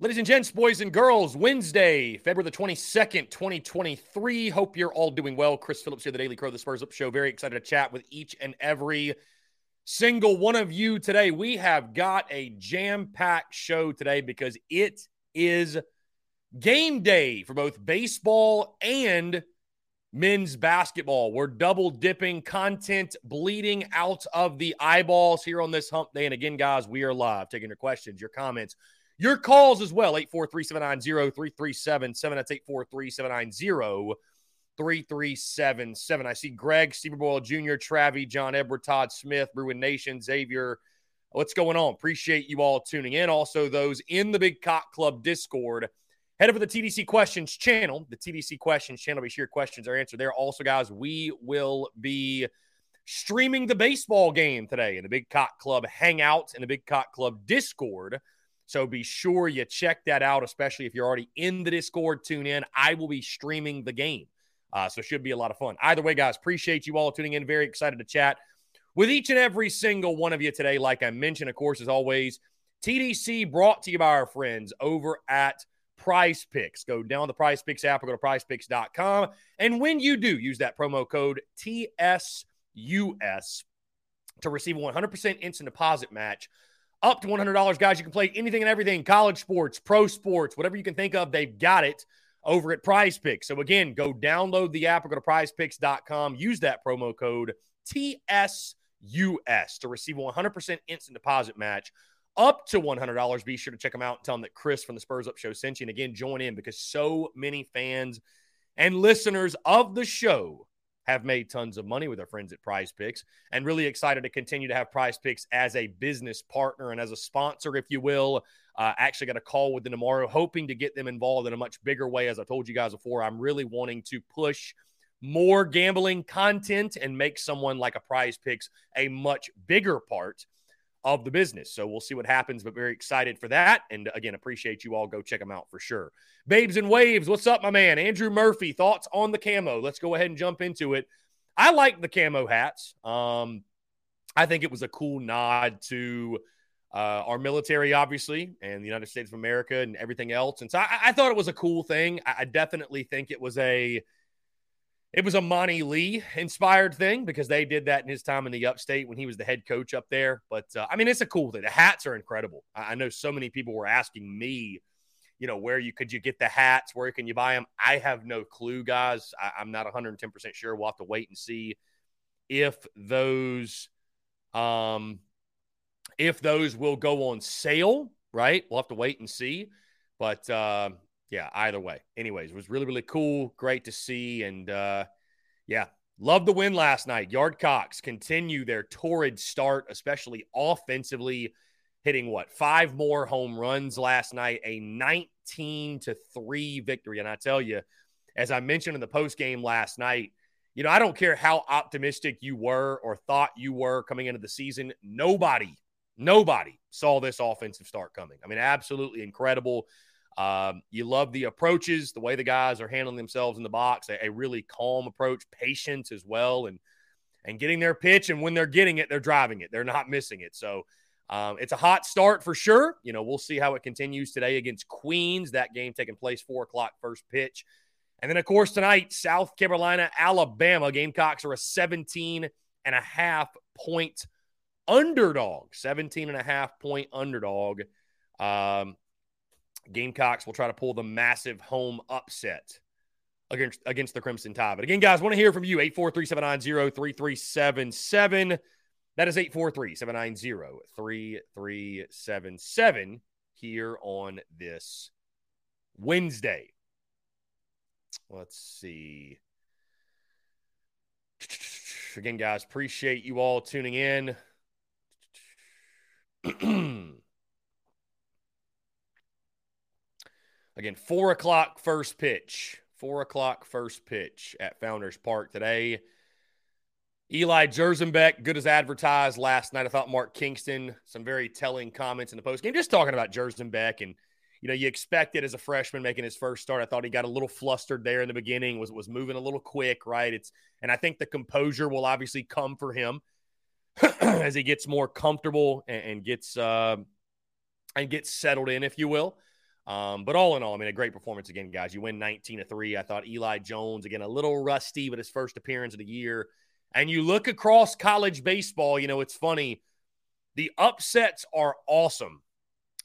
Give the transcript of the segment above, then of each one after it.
Ladies and gents, boys and girls, Wednesday, February the 22nd, 2023. Hope you're all doing well. Chris Phillips here, the Daily Crow, the Spurs Up Show. Very excited to chat with each and every single one of you today. We have got a jam packed show today because it is game day for both baseball and men's basketball. We're double dipping content bleeding out of the eyeballs here on this hump day. And again, guys, we are live taking your questions, your comments your calls as well, 843-790-3377. That's 843-790-3377. I see Greg, Steve Boyle Jr., Travi, John Edward, Todd Smith, Bruin Nation, Xavier. What's going on? Appreciate you all tuning in. Also, those in the Big Cock Club Discord. Head over to the TDC Questions channel. The TDC Questions channel. Be sure your questions are answered there. Also, guys, we will be streaming the baseball game today in the Big Cock Club Hangout in the Big Cock Club Discord. So be sure you check that out, especially if you're already in the Discord. Tune in. I will be streaming the game. Uh, so should be a lot of fun. Either way, guys, appreciate you all tuning in. Very excited to chat with each and every single one of you today. Like I mentioned, of course, as always, TDC brought to you by our friends over at Prize Picks. Go down the Prize Picks app or go to prizepicks.com. And when you do, use that promo code TSUS to receive a 100% instant deposit match up to $100, guys. You can play anything and everything college sports, pro sports, whatever you can think of. They've got it over at Prize Picks. So, again, go download the app or go to prizepicks.com. Use that promo code TSUS to receive 100% instant deposit match up to $100. Be sure to check them out and tell them that Chris from the Spurs Up Show sent you. And again, join in because so many fans and listeners of the show have made tons of money with our friends at Prize Picks and really excited to continue to have Prize Picks as a business partner and as a sponsor, if you will. Uh, actually, got a call with them tomorrow, hoping to get them involved in a much bigger way. As I told you guys before, I'm really wanting to push more gambling content and make someone like a Prize Picks a much bigger part of the business. So we'll see what happens, but very excited for that. And again, appreciate you all. Go check them out for sure. Babes and Waves, what's up, my man? Andrew Murphy, thoughts on the camo? Let's go ahead and jump into it. I like the camo hats. Um, I think it was a cool nod to uh, our military, obviously, and the United States of America and everything else. And so I, I thought it was a cool thing. I, I definitely think it was a it was a Monty Lee inspired thing because they did that in his time in the upstate when he was the head coach up there. But uh, I mean, it's a cool thing. The hats are incredible. I, I know so many people were asking me, you know, where you could you get the hats? Where can you buy them? I have no clue, guys. I, I'm not 110% sure. We'll have to wait and see if those, um, if those will go on sale. Right? We'll have to wait and see. But uh, yeah, either way. Anyways, it was really, really cool. Great to see. And uh, yeah, love the win last night. Yardcocks continue their torrid start, especially offensively, hitting what? Five more home runs last night, a 19 to 3 victory. And I tell you, as I mentioned in the post game last night, you know, I don't care how optimistic you were or thought you were coming into the season. Nobody, nobody saw this offensive start coming. I mean, absolutely incredible. Um, you love the approaches, the way the guys are handling themselves in the box, a, a, really calm approach, patience as well, and and getting their pitch. And when they're getting it, they're driving it. They're not missing it. So Um, it's a hot start for sure. You know, we'll see how it continues today against Queens. That game taking place four o'clock first pitch. And then, of course, tonight, South Carolina, Alabama. Gamecocks are a 17 and a half point underdog. 17 and a half point underdog. Um, Gamecocks will try to pull the massive home upset against against the Crimson Tide. But again, guys, want to hear from you. 843-790-3377. That is 843-790-3377 here on this Wednesday. Let's see. Again, guys, appreciate you all tuning in. Again, four o'clock first pitch. Four o'clock first pitch at Founders Park today. Eli Jerzembeck, good as advertised last night. I thought Mark Kingston, some very telling comments in the post game, just talking about Jerzembeck and you know, you expect it as a freshman making his first start. I thought he got a little flustered there in the beginning, was was moving a little quick, right? It's and I think the composure will obviously come for him as he gets more comfortable and, and gets uh, and gets settled in, if you will. Um, but all in all, I mean, a great performance again, guys. You win 19 to 3. I thought Eli Jones, again, a little rusty, but his first appearance of the year. And you look across college baseball, you know, it's funny. The upsets are awesome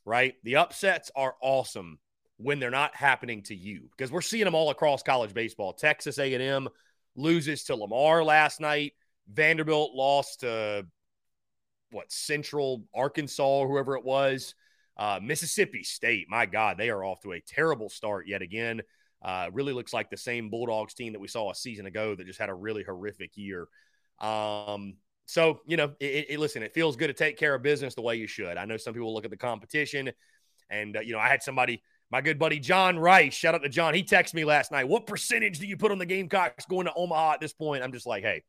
right? The upsets are awesome when they're not happening to you because we're seeing them all across college baseball. Texas A&M loses to Lamar last night. Vanderbilt lost to what Central Arkansas whoever it was. Uh, Mississippi State, my God, they are off to a terrible start yet again. Uh, really looks like the same Bulldogs team that we saw a season ago that just had a really horrific year. Um, so, you know, it, it, listen, it feels good to take care of business the way you should. I know some people look at the competition, and, uh, you know, I had somebody, my good buddy John Rice, shout out to John. He texted me last night. What percentage do you put on the Gamecocks going to Omaha at this point? I'm just like, hey,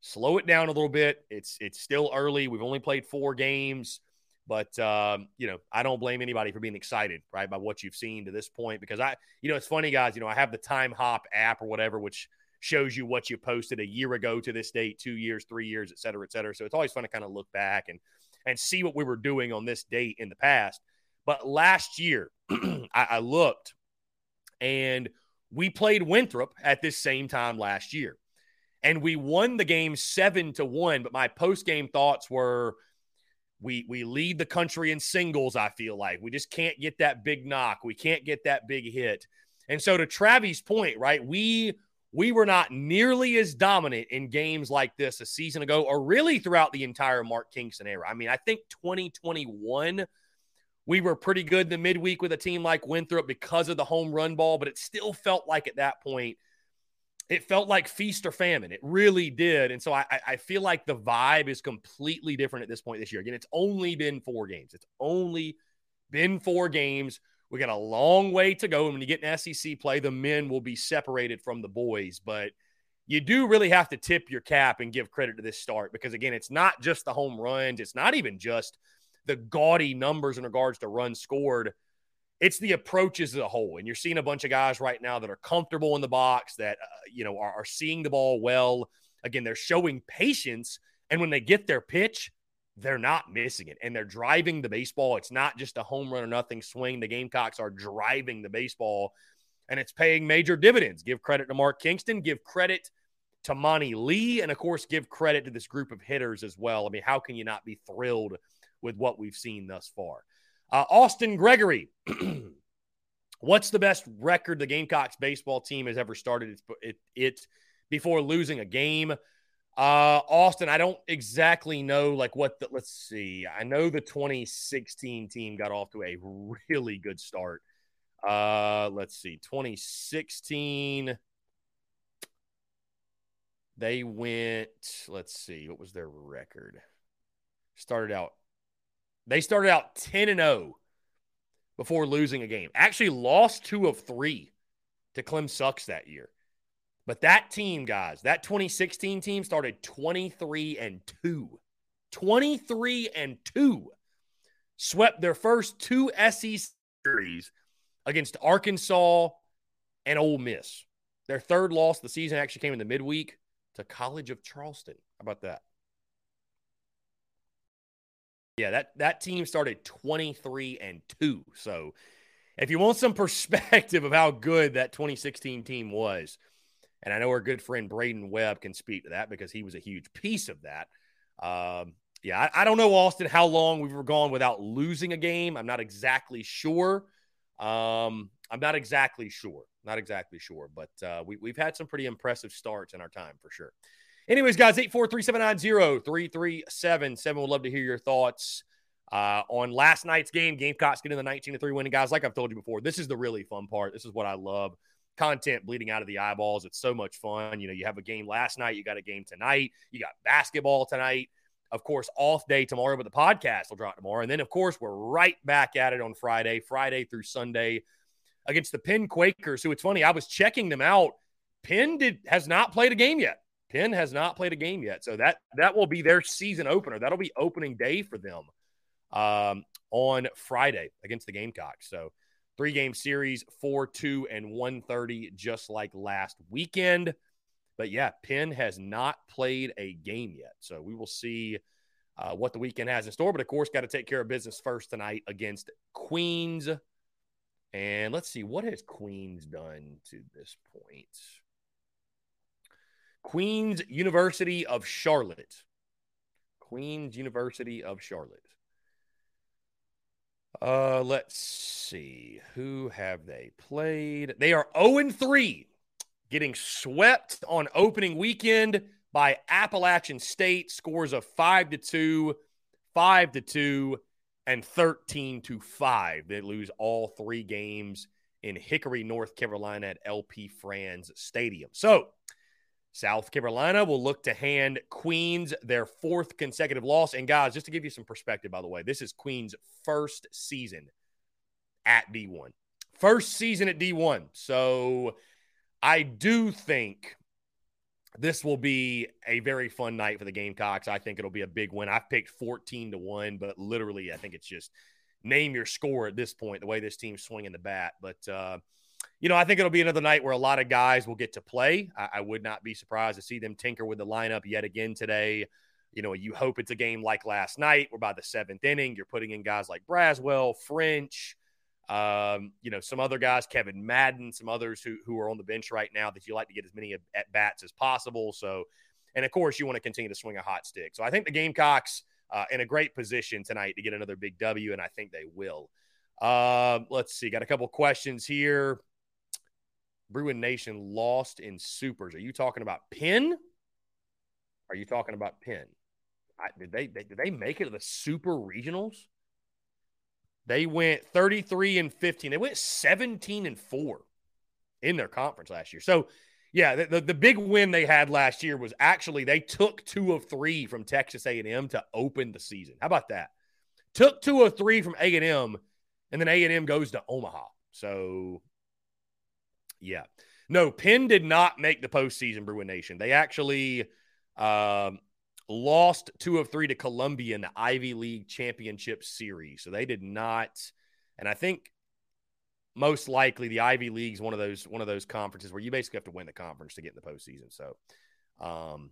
slow it down a little bit. It's it's still early. We've only played four games, but um, you know, I don't blame anybody for being excited, right, by what you've seen to this point. Because I, you know, it's funny, guys. You know, I have the Time Hop app or whatever, which shows you what you posted a year ago to this date, two years, three years, et cetera, et cetera. So it's always fun to kind of look back and and see what we were doing on this date in the past. But last year, I, I looked and we played Winthrop at this same time last year. And we won the game seven to one. But my post game thoughts were we we lead the country in singles, I feel like. We just can't get that big knock. We can't get that big hit. And so to Travis' point, right, we we were not nearly as dominant in games like this a season ago or really throughout the entire Mark Kingston era. I mean, I think 2021 we were pretty good in the midweek with a team like Winthrop because of the home run ball, but it still felt like at that point it felt like feast or famine. It really did. And so I, I feel like the vibe is completely different at this point this year. Again, it's only been four games. It's only been four games. We got a long way to go. And when you get in SEC play, the men will be separated from the boys. But you do really have to tip your cap and give credit to this start because, again, it's not just the home runs, it's not even just the gaudy numbers in regards to runs scored. It's the approaches as a whole. And you're seeing a bunch of guys right now that are comfortable in the box, that, uh, you know, are, are seeing the ball well. Again, they're showing patience. And when they get their pitch, they're not missing it and they're driving the baseball. It's not just a home run or nothing swing. The Gamecocks are driving the baseball and it's paying major dividends. Give credit to Mark Kingston, give credit to Monty Lee, and of course, give credit to this group of hitters as well. I mean, how can you not be thrilled with what we've seen thus far? Uh, Austin Gregory, what's the best record the Gamecocks baseball team has ever started? It's it, it before losing a game. Uh, Austin, I don't exactly know like what the, let's see. I know the 2016 team got off to a really good start. Uh, let's see. 2016 they went, let's see, what was their record? Started out they started out 10 and 0 before losing a game. Actually lost 2 of 3 to Clem Sucks that year. But that team, guys, that 2016 team started 23 and 2. 23 and 2. Swept their first two SEC series against Arkansas and Ole Miss. Their third loss the season actually came in the midweek to College of Charleston. How about that? Yeah, that that team started 23 and 2. So if you want some perspective of how good that 2016 team was, and I know our good friend Braden Webb can speak to that because he was a huge piece of that. Um, yeah, I, I, don't know, Austin, how long we were gone without losing a game. I'm not exactly sure. Um, I'm not exactly sure. Not exactly sure, but uh, we, we've had some pretty impressive starts in our time for sure. Anyways, guys, 843-790-3377. Would love to hear your thoughts uh, on last night's game. Gamecocks getting the 19 3 winning, guys. Like I've told you before, this is the really fun part. This is what I love. Content bleeding out of the eyeballs. It's so much fun. You know, you have a game last night, you got a game tonight, you got basketball tonight. Of course, off day tomorrow, but the podcast will drop tomorrow. And then, of course, we're right back at it on Friday, Friday through Sunday against the Penn Quakers, who it's funny, I was checking them out. Penn did has not played a game yet. Penn has not played a game yet. So that that will be their season opener. That'll be opening day for them um, on Friday against the Gamecocks. So three game series, four, two, and 130, just like last weekend. But yeah, Penn has not played a game yet. So we will see uh, what the weekend has in store. But of course, got to take care of business first tonight against Queens. And let's see, what has Queens done to this point? Queens University of Charlotte. Queens University of Charlotte. Uh, let's see. Who have they played? They are 0 3 getting swept on opening weekend by Appalachian State. Scores of 5 to 2, 5 to 2, and 13 to 5. They lose all three games in Hickory, North Carolina at LP Frans Stadium. So, South Carolina will look to hand Queens their fourth consecutive loss. And guys, just to give you some perspective, by the way, this is Queens' first season at D1. First season at D1. So I do think this will be a very fun night for the Gamecocks. I think it'll be a big win. I've picked 14 to 1, but literally, I think it's just name your score at this point, the way this team's swinging the bat. But, uh, you know, I think it'll be another night where a lot of guys will get to play. I, I would not be surprised to see them tinker with the lineup yet again today. You know, you hope it's a game like last night, where by the seventh inning, you're putting in guys like Braswell, French, um, you know, some other guys, Kevin Madden, some others who, who are on the bench right now that you like to get as many at bats as possible. So, and of course, you want to continue to swing a hot stick. So I think the Gamecocks uh, in a great position tonight to get another big W, and I think they will. Uh, let's see, got a couple questions here. Bruin Nation lost in supers. Are you talking about Penn? Are you talking about Penn? I, did they, they did they make it to the super regionals? They went 33 and 15. They went 17 and 4 in their conference last year. So, yeah, the, the, the, big win they had last year was actually they took two of three from Texas A&M to open the season. How about that? Took two of three from A&M, and then A&M goes to Omaha. So, yeah. No, Penn did not make the postseason, Bruin Nation. They actually um, lost two of three to Columbia in the Ivy League Championship Series. So they did not, and I think most likely the Ivy League is one of those one of those conferences where you basically have to win the conference to get in the postseason. So, um,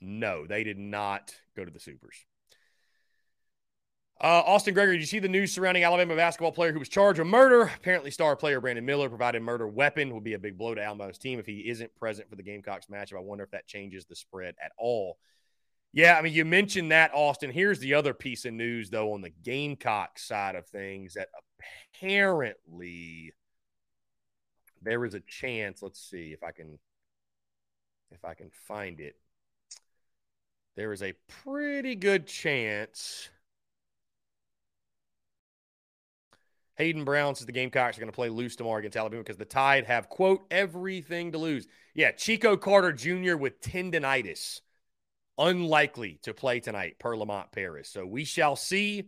no, they did not go to the Supers. Uh, Austin Gregory, did you see the news surrounding Alabama basketball player who was charged with murder? Apparently, star player Brandon Miller provided murder weapon. Would be a big blow to Alabama's team if he isn't present for the Gamecocks matchup. I wonder if that changes the spread at all. Yeah, I mean, you mentioned that, Austin. Here's the other piece of news, though, on the Gamecock side of things that apparently there is a chance. Let's see if I can if I can find it. There is a pretty good chance. Hayden Brown says the Gamecocks are going to play loose tomorrow against Alabama because the Tide have, quote, everything to lose. Yeah, Chico Carter Jr. with tendonitis unlikely to play tonight per Lamont Paris. So we shall see.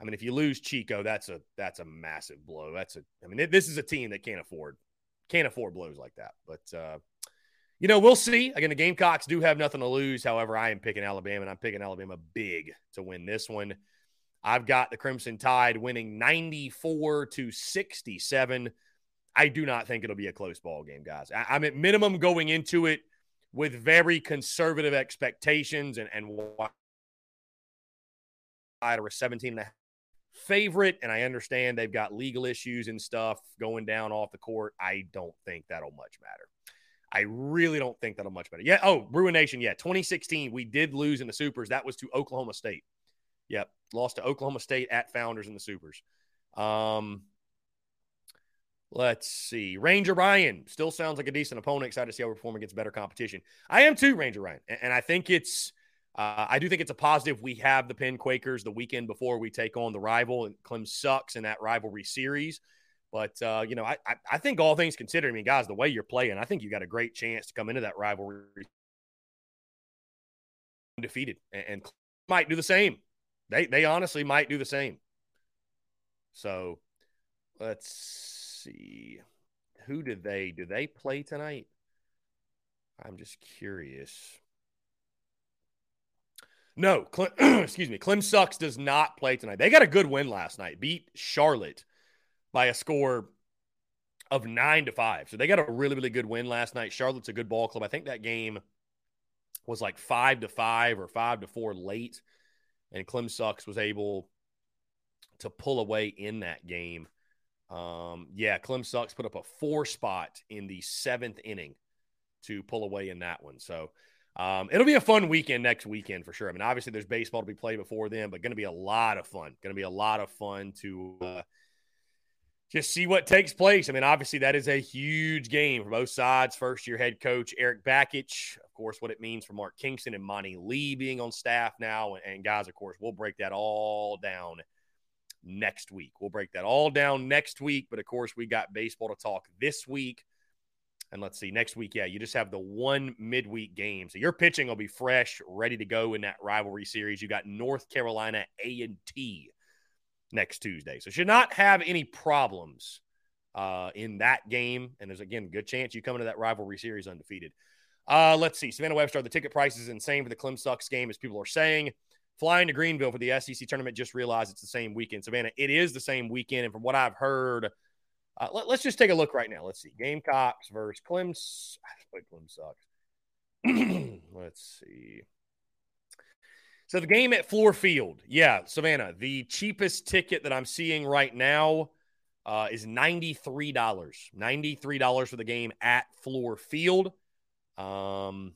I mean, if you lose Chico, that's a that's a massive blow. That's a I mean, this is a team that can't afford can't afford blows like that. But uh, you know, we'll see. Again, the Gamecocks do have nothing to lose. However, I am picking Alabama, and I'm picking Alabama big to win this one. I've got the Crimson Tide winning 94 to 67. I do not think it'll be a close ball game, guys. I, am at minimum going into it with very conservative expectations and, and or a 17 and a half favorite. And I understand they've got legal issues and stuff going down off the court. I don't think that'll much matter. I really don't think that'll much matter. Yeah. Oh, Bruin Nation. Yeah. 2016, we did lose in the Supers. That was to Oklahoma State. Yep. Lost to Oklahoma State at Founders in the Supers. Um, let's see. Ranger Ryan still sounds like a decent opponent. Excited to see how we perform against better competition. I am too, Ranger Ryan. And I think it's uh, I do think it's a positive we have the Penn Quakers the weekend before we take on the rival, and Clem sucks in that rivalry series. But uh, you know, I, I, I think all things considered, I mean, guys, the way you're playing, I think you got a great chance to come into that rivalry undefeated, and, and might do the same. They they honestly might do the same. So let's see. Who did they do they play tonight? I'm just curious. No, excuse me. Clem Sucks does not play tonight. They got a good win last night. Beat Charlotte by a score of nine to five. So they got a really, really good win last night. Charlotte's a good ball club. I think that game was like five to five or five to four late. And Clem Sucks was able to pull away in that game. Um, yeah, Clem Sucks put up a four spot in the seventh inning to pull away in that one. So um, it'll be a fun weekend next weekend for sure. I mean, obviously there's baseball to be played before then, but going to be a lot of fun. Going to be a lot of fun to uh, just see what takes place. I mean, obviously that is a huge game for both sides. First year head coach Eric Bakich, of course, what it means for Mark Kingston and Monty Lee being on staff now, and guys, of course, we'll break that all down next week. We'll break that all down next week, but of course, we got baseball to talk this week. And let's see, next week, yeah, you just have the one midweek game. So your pitching will be fresh, ready to go in that rivalry series. You got North Carolina A&T next Tuesday. So should not have any problems uh, in that game. And there's, again, a good chance you come into that rivalry series undefeated. Uh, let's see. Savannah Webster, the ticket price is insane for the Clem Sucks game, as people are saying. Flying to Greenville for the SEC tournament, just realized it's the same weekend. Savannah, it is the same weekend. And from what I've heard – uh, let, us just take a look right now. Let's see. Gamecocks versus Clem. Clem sucks. let's see. So the game at Fluor Field. Yeah, Savannah. The cheapest ticket that I'm seeing right now uh, is $93. $93 for the game at Fluor Field. Um,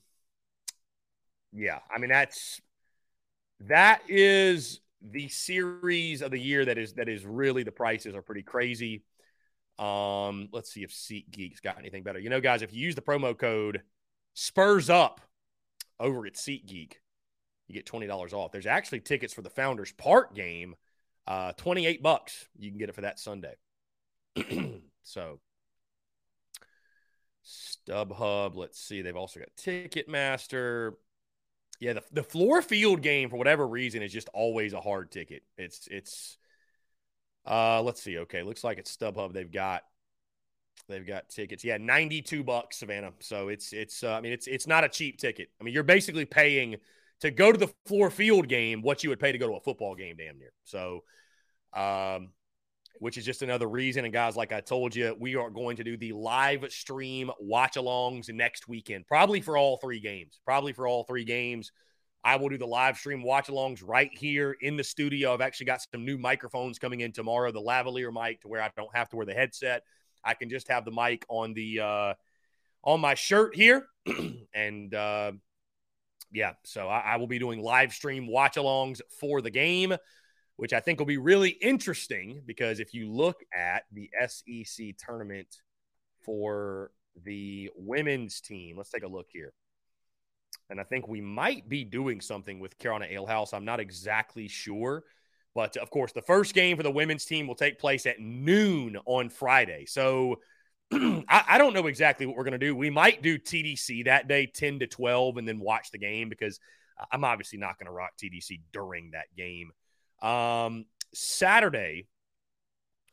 yeah, I mean that's that is the series of the year that is that is really the prices are pretty crazy. Um, let's see if SeatGeek's got anything better. You know, guys, if you use the promo code Spurs Up over at SeatGeek, you get twenty dollars off. There's actually tickets for the Founders Park game, uh, twenty eight bucks. You can get it for that Sunday. so, StubHub. Let's see. They've also got Ticketmaster. Yeah, the the Fluor Field game for whatever reason is just always a hard ticket. It's it's uh, let's see. Okay, looks like it's StubHub. They've got they've got tickets. Yeah, ninety two bucks, Savannah. So it's it's. Uh, I mean, it's it's not a cheap ticket. I mean, you're basically paying to go to the Fluor Field game what you would pay to go to a football game, damn near. So, um, which is just another reason. And guys, like I told you, we are going to do the live stream watch alongs next weekend, probably for all three games. Probably for all three games. I will do the live stream watch alongs right here in the studio. I've actually got some new microphones coming in tomorrow, the lavalier mic to where I don't have to wear the headset. I can just have the mic on the uh, on my shirt here, and uh, yeah, so I, I will be doing live stream watch alongs for the game, which I think will be really interesting because if you look at the SEC tournament for the women's team, let's take a look here and I think we might be doing something with Carolina Alehouse. I'm not exactly sure. But of course, the first game for the women's team will take place at noon on Friday. So I, I, don't know exactly what we're going to do. We might do TDC that day, 10 to 12, and then watch the game because I'm obviously not going to rock TDC during that game. Um, Saturday,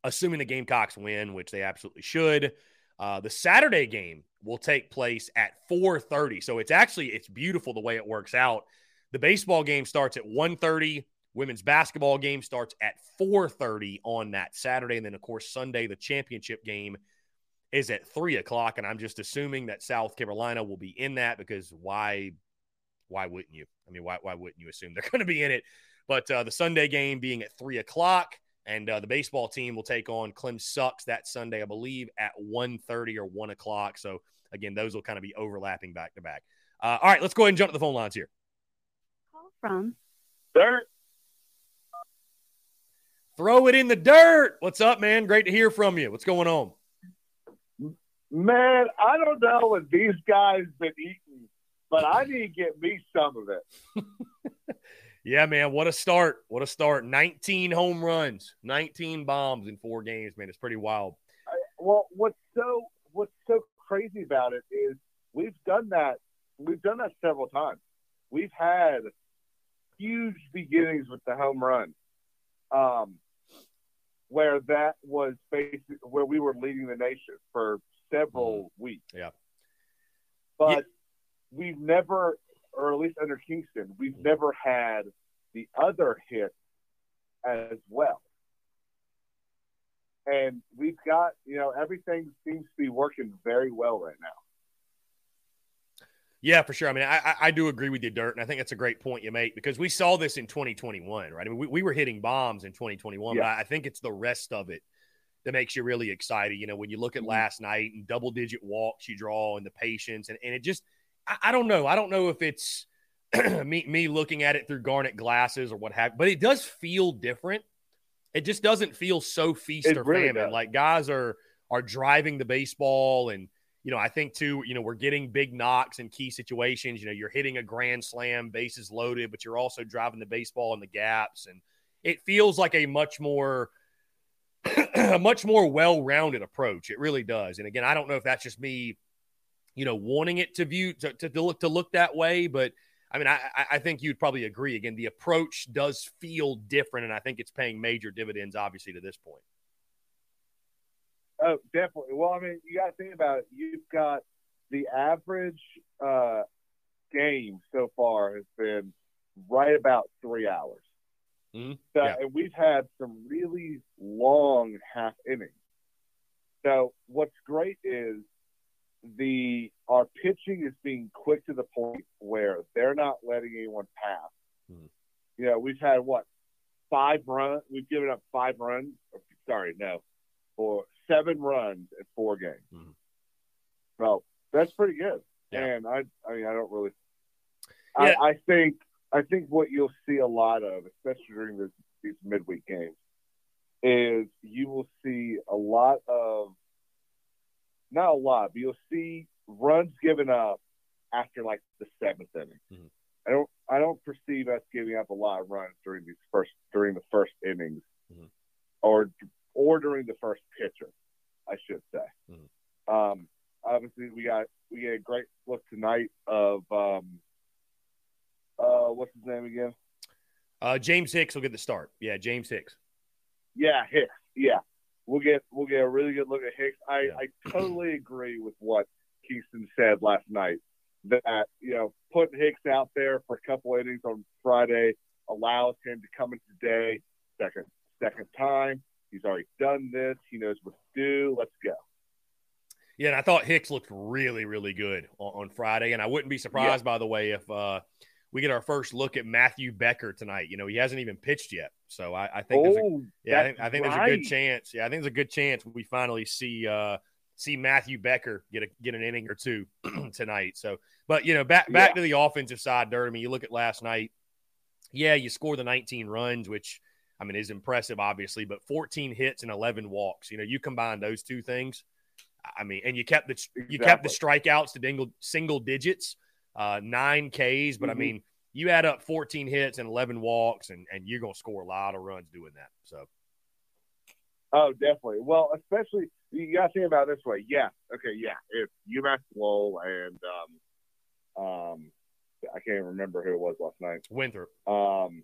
assuming the Gamecocks win, which they absolutely should, uh, the Saturday game will take place at 4:30. So it's actually it's beautiful the way it works out. The baseball game starts at 1:30. Women's basketball game starts at 4:30 on that Saturday, and then of course Sunday the championship game is at three o'clock. And I'm just assuming that South Carolina will be in that because why? Why wouldn't you? I mean, why why wouldn't you assume they're going to be in it? But uh, the Sunday game being at three o'clock, and uh, the baseball team will take on Clem Sucks that Sunday, I believe, at 1.30 or one o'clock. So again, those will kind of be overlapping back to back. Uh, all right, let's go ahead and jump to the phone lines here. Call from Dirt. Throw it in the dirt. What's up, man? Great to hear from you. What's going on? Man, I don't know what these guys been eating, but I need to get me some of it. yeah, man. What a start. What a start. 19 home runs, 19 bombs in four games, man. It's pretty wild. I, well, what's so what's so crazy about it is we've done that we've done that several times. We've had huge beginnings with the home run. Um, where that was basically where we were leading the nation for several mm-hmm. weeks. Yeah. But yeah. we've never, or at least under Kingston, we've mm-hmm. never had the other hit as well. And we've got, you know, everything seems to be working very well right now. Yeah, for sure. I mean, I, I do agree with you, Dirt, and I think that's a great point you make because we saw this in 2021, right? I mean, we, we were hitting bombs in 2021, yeah. but I think it's the rest of it that makes you really excited. You know, when you look at mm-hmm. last night and double digit walks you draw and the patience, and, and it just, I, I don't know. I don't know if it's me, me looking at it through garnet glasses or what have but it does feel different. It just doesn't feel so feast it or really famine. Does. Like guys are are driving the baseball and you know, I think too, you know, we're getting big knocks in key situations. You know, you're hitting a grand slam, bases loaded, but you're also driving the baseball in the gaps. And it feels like a much more, a much more well-rounded approach. It really does. And again, I don't know if that's just me, you know, wanting it to view to, to, to look to look that way, but I mean, I, I think you'd probably agree. Again, the approach does feel different, and I think it's paying major dividends, obviously, to this point. Oh, definitely. Well, I mean, you got to think about it. You've got the average uh, game so far has been right about three hours. Mm-hmm. So, yeah. And we've had some really long half innings. So what's great is the our pitching is being quick to the point where they're not letting anyone pass. Mm-hmm. You know, we've had what five runs. We've given up five runs. Sorry, no, for seven runs in four games. Mm-hmm. So that's pretty good. Yeah. And I, I mean, I don't really. Yeah. I, I think I think what you'll see a lot of, especially during this, these midweek games, is you will see a lot of not a lot, but you'll see runs given up after like the seventh inning. Mm-hmm. I don't I don't perceive us giving up a lot of runs during these first during the first innings mm-hmm. or or during the first pitcher, I should say. Mm-hmm. Um, obviously, we got we get a great look tonight of um, uh, what's his name again? Uh, James Hicks will get the start. Yeah, James Hicks. Yeah, Hicks. Yeah, we'll get we'll get a really good look at Hicks. I, yeah. I totally agree with what Kingston said last night. That you know, putting Hicks out there for a couple innings on Friday allows him to come in today, second second time, He's already done this. He knows what to do. Let's go. Yeah, and I thought Hicks looked really, really good on, on Friday. And I wouldn't be surprised, yeah. by the way, if uh, we get our first look at Matthew Becker tonight. You know, he hasn't even pitched yet. So I, I think, oh, there's a, yeah, I think, I think right. there's a good chance. Yeah, I think there's a good chance we finally see uh, see Matthew Becker get a get an inning or two tonight. So, but you know, back back yeah. to the offensive side, Dirt. I mean, you look at last night. Yeah, you score the 19 runs, which I mean, is impressive, obviously, but 14 hits and 11 walks. You know, you combine those two things. I mean, and you kept the you exactly. kept the strikeouts to single single digits, uh, nine Ks. But mm-hmm. I mean, you add up 14 hits and 11 walks, and and you're gonna score a lot of runs doing that. So. Oh, definitely. Well, especially you got to think about it this way. Yeah. Okay. Yeah. If UMass Lowell and um, um, I can't remember who it was last night. Winthrop. Um,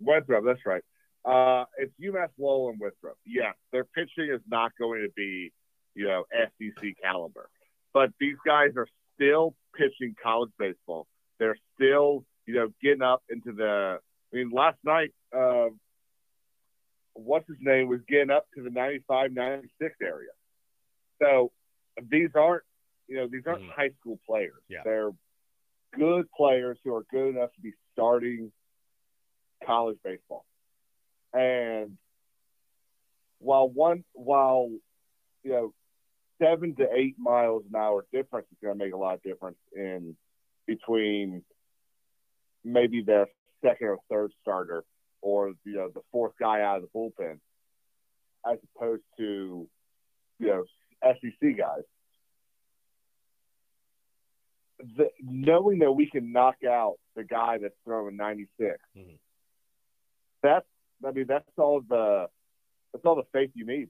Winthrop, that's right. Uh, it's UMass Lowell and Winthrop. Yeah, their pitching is not going to be, you know, SEC caliber, but these guys are still pitching college baseball. They're still, you know, getting up into the. I mean, last night, uh, what's his name was getting up to the 95, 96 area. So these aren't, you know, these aren't mm. high school players. Yeah. They're good players who are good enough to be starting college baseball. And while one, while you know, seven to eight miles an hour difference is going to make a lot of difference in between maybe their second or third starter or you know the fourth guy out of the bullpen, as opposed to you know SEC guys. The, knowing that we can knock out the guy that's throwing 96, Mhm. that's I mean that's all the that's all the faith you need.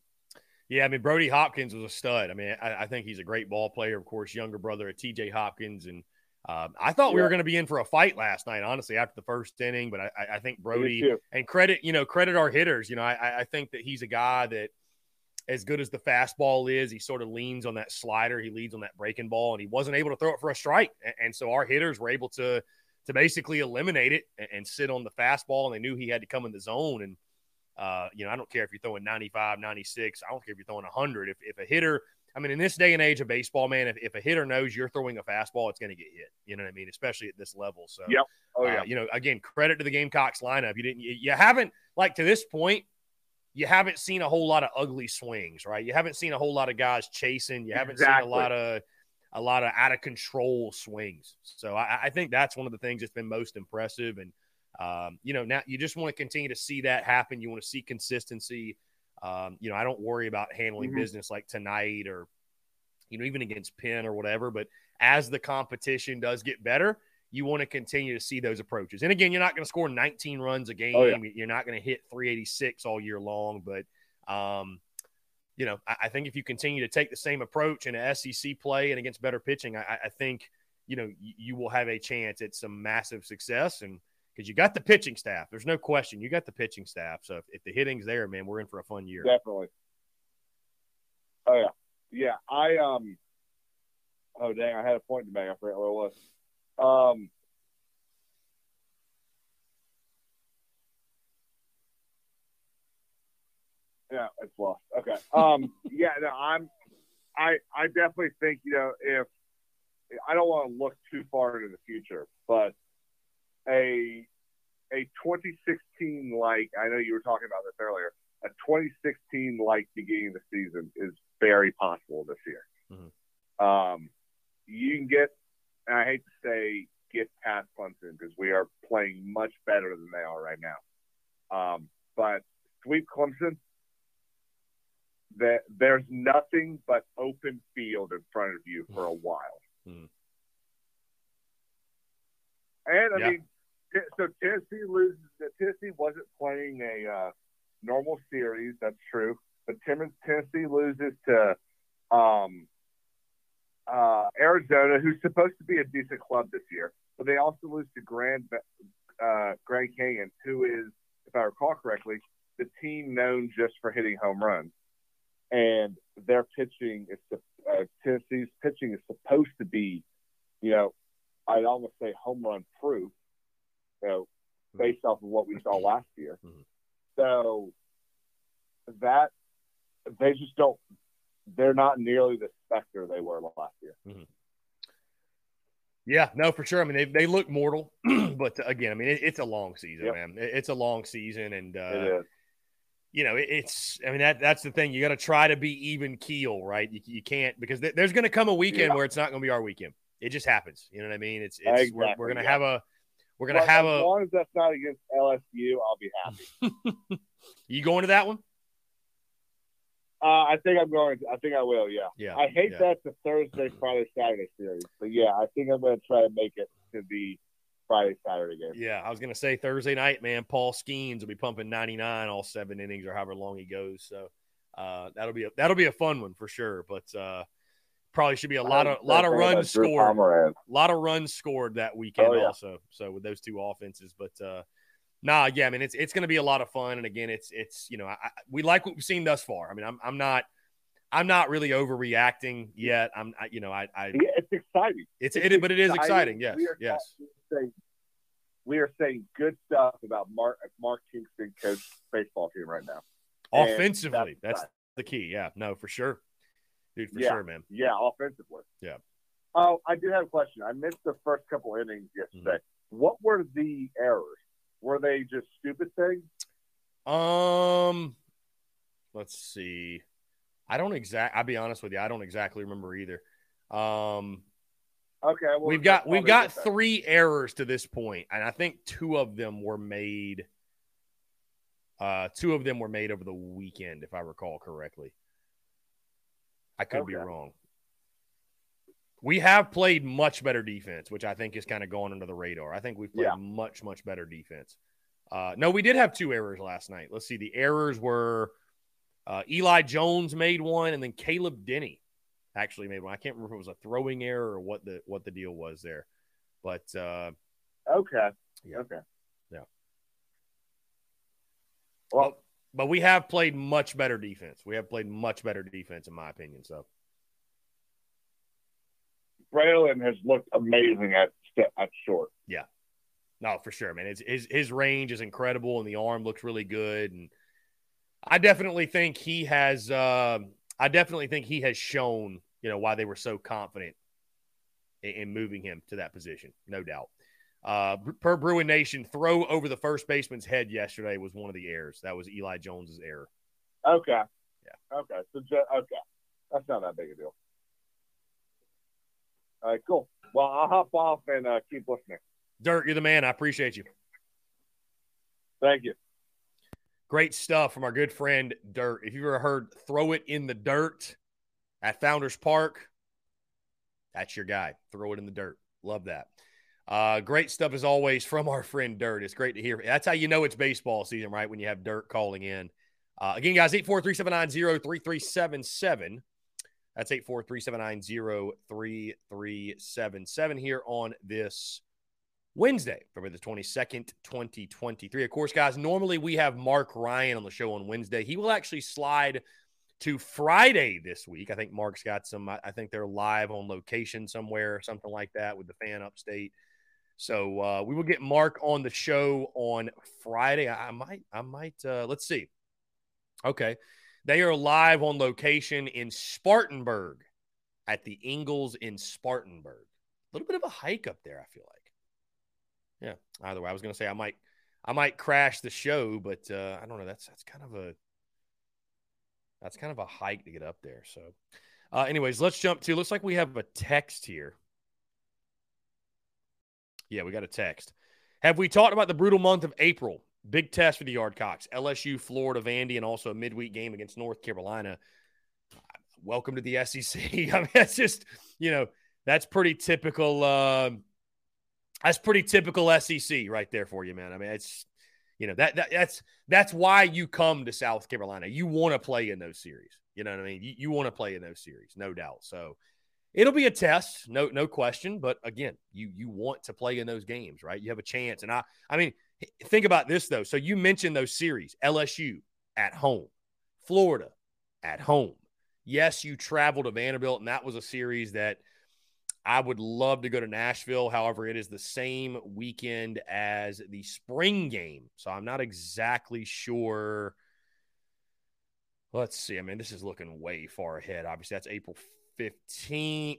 Yeah, I mean Brody Hopkins was a stud. I mean, I, I think he's a great ball player. Of course, younger brother of T.J. Hopkins, and um, I thought we Yeah. were going to be in for a fight last night, honestly, after the first inning. But I, I- think Brody and credit, you know, credit our hitters. You know, I- I, I think that he's a guy that, as good as the fastball is, he sort of leans on that slider. He leads on that breaking ball, and he wasn't able to throw it for a strike. And, and so our hitters were able to to basically eliminate it and, and sit on the fastball. And they knew he had to come in the zone. And uh, you know, I don't care if you're throwing 95, 96. I don't care if you're throwing 100. If if a hitter I mean, in this day and age of baseball, man, if, if a hitter knows you're throwing a fastball, it's going to get hit. You know what I mean? Especially at this level. So, Yep. Oh uh, yeah, you know, again, credit to the Gamecocks lineup. You didn't, you, you haven't like to this point, you haven't seen a whole lot of ugly swings, right? You haven't seen a whole lot of guys chasing. You haven't seen a lot of a lot of out of control swings. So I, I think that's one of the things that's been most impressive. And um, you know, now you just want to continue to see that happen. You want to see consistency. Um, you know, I don't worry about handling Mhm. business like tonight or you know, even against Penn or whatever. But as the competition does get better, you want to continue to see those approaches. And again, you're not going to score 19 runs a game. Oh, yeah. You're not going to hit 386 all year long. But, um, you know, I, I think if you continue to take the same approach in a SEC play and against better pitching, I, I think, you know, you, you will have a chance at some massive success. And because you got the pitching staff, there's no question. You got the pitching staff. So if, if the hitting's there, man, we're in for a fun year. definitely. Oh yeah, yeah. I um. Oh dang! I had a point to make. I forgot what it was. Um. Yeah, it's lost. Okay. Um. yeah. No, I'm. I I definitely think you know if I don't want to look too far into the future, but a a 2016 like I know you were talking about this earlier. A 2016 like beginning of the season is very possible this year. Um, you can get, and I hate to say, get past Clemson because we are playing much better than they are right now. Um, but sweep Clemson, that there's nothing but open field in front of you for a while. Mhm. And I Yeah. mean, so Tennessee loses. Tennessee wasn't playing a uh, normal series. That's true. But Tennessee loses to um, uh, Arizona, who's supposed to be a decent club this year, but they also lose to Grand uh, Grand Canyon, who is, if I recall correctly, the team known just for hitting home runs. And their pitching is uh, Tennessee's pitching is supposed to be, you know, I'd almost say home run proof, you know, based off of what we saw last year. Mhm. So that they just don't. They're not nearly the specter they were last year. Yeah, no, for sure. I mean, they, they look mortal, but again, I mean, it, it's a long season, Yep. man. It- it's a long season, and uh, you know, it, it's. I mean, that that's the thing. You got to try to be even keel, right? You, you can't because th- there's going to come a weekend Yeah. where it's not going to be our weekend. It just happens. You know what I mean? It's, it's we're, we're going to yeah. have a we're going to But have as a. As long as that's not against LSU, I'll be happy. You going to that one? Uh, I think I'm going. I think I will. Yeah. Yeah. I hate yeah. that the Thursday, Friday, Saturday series, but yeah, I think I'm going to try to make it to the Friday, Saturday game. Yeah, I was going to say Thursday night, man. Paul Skenes will be pumping 99 all seven innings or however long he goes. So uh, that'll be a, that'll be a fun one for sure. But uh, probably should be a lot of lot of runs scored. A lot of runs scored that weekend Oh, yeah. also. So with those two offenses, but uh, nah, yeah, I mean it's it's going to be a lot of fun. And again, it's it's you know I, we like what we've seen thus far. I mean I'm I'm not I'm not really overreacting yet. I'm I, you know I I Yeah, it's exciting. it's it but it is exciting. Yes, We yes. saying, we are saying good stuff about Mark Mark Kingston coach baseball team right now. Offensively, that's, exciting. the key. Yeah, no, for sure, dude, for Yeah. sure, man. Yeah, offensively. Yeah. Oh, I do have a question. I missed the first couple innings yesterday. Mm-hmm. What were the errors? Were they just stupid things? Um, let's see. I don't exact. I'll be honest with you. I don't exactly remember either. Um, Okay, well, we've got we've got three errors to this point, and I think two of them were made. Uh, two of them were made over the weekend, if I recall correctly. I could be wrong. We have played much better defense, which I think is kind of going under the radar. I think we've played Yeah. much, much better defense. Uh, no, we did have two errors last night. Let's see. The errors were uh, Eli Jones made one, and then Caleb Denny actually made one. I can't remember if it was a throwing error or what the what the deal was there, but uh, Okay. Yeah. Okay. Yeah. Well, but we have played much better defense. We have played much better defense, in my opinion. So Braylen has looked amazing at at short. Yeah, no, for sure, man. It's, his his range is incredible, and the arm looks really good. And I definitely think he has. Uh, I definitely think he has shown, you know, why they were so confident in, in moving him to that position. No doubt. Uh, per Bruin Nation, throw over the first baseman's head yesterday was one of the errors. That was Eli Jones's error. Okay. Yeah. Okay. So okay, that's not that big a deal. All right. Cool. Well, I'll hop off and uh, keep listening. Dirt, you're the man. I appreciate you. Thank you. Great stuff from our good friend Dirt. If you've ever heard throw it in the dirt at Founders Park, that's your guy. Throw it in the dirt. Love that. Uh, great stuff as always from our friend Dirt. It's great to hear. That's how you know it's baseball season, right? When you have Dirt calling in. Uh, again, guys, 843-790-3377. That's 843-790-3377 here on this Wednesday, February the 22nd, 2023. Of course, guys, normally we have Mark Ryan on the show on Wednesday. He will actually slide to Friday this week. I think Mark's got some, I I think they're live on location somewhere, something like that with the fan upstate. So uh, we will get Mark on the show on Friday. I, might, I might, uh, let's see. Okay. They are live on location in Spartanburg at the Ingles in Spartanburg. A little bit of a hike up there, I feel like. Yeah. Either way, I was going to say I might, I might crash the show, but uh, I don't know. That's that's kind of a, that's kind of a hike to get up there. So, uh, anyways, let's jump to. Looks like we have a text here. Yeah, we got a text. Have we talked about the brutal month of April? Big test for the Yardcocks. LSU, Florida, Vandy, and also a midweek game against North Carolina. Welcome to the SEC. I mean, that's just, you know, that's pretty typical. Um, that's pretty typical SEC right there for you, man. I mean, it's, you know, that, that that's that's why you come to South Carolina. You want to play in those series. You know what I mean? You, you want to play in those series, no doubt. So it'll be a test, no no question. But again, you you want to play in those games, right? You have a chance. And I I mean, think about this though. So you mentioned those series: LSU at home, Florida at home. Yes, you travel to Vanderbilt, and that was a series that I would love to go to Nashville. However, it is the same weekend as the spring game. So I'm not exactly sure. Let's see. I mean, this is looking way far ahead. Obviously, that's April 15th.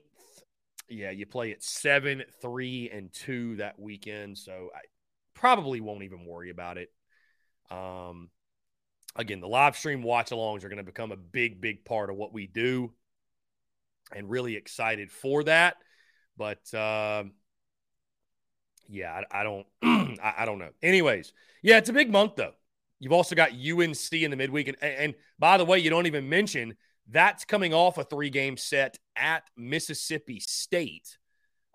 Yeah, you play at 7, 3, and 2 that weekend. So I probably won't even worry about it. Um, again, the live stream watch alongs are going to become a big, big part of what we do. And really excited for that. But um, yeah, I, I don't, I, I don't know. Anyways, yeah, it's a big month though. You've also got UNC in the midweek, and, and by the way, you don't even mention that's coming off a three-game set at Mississippi State,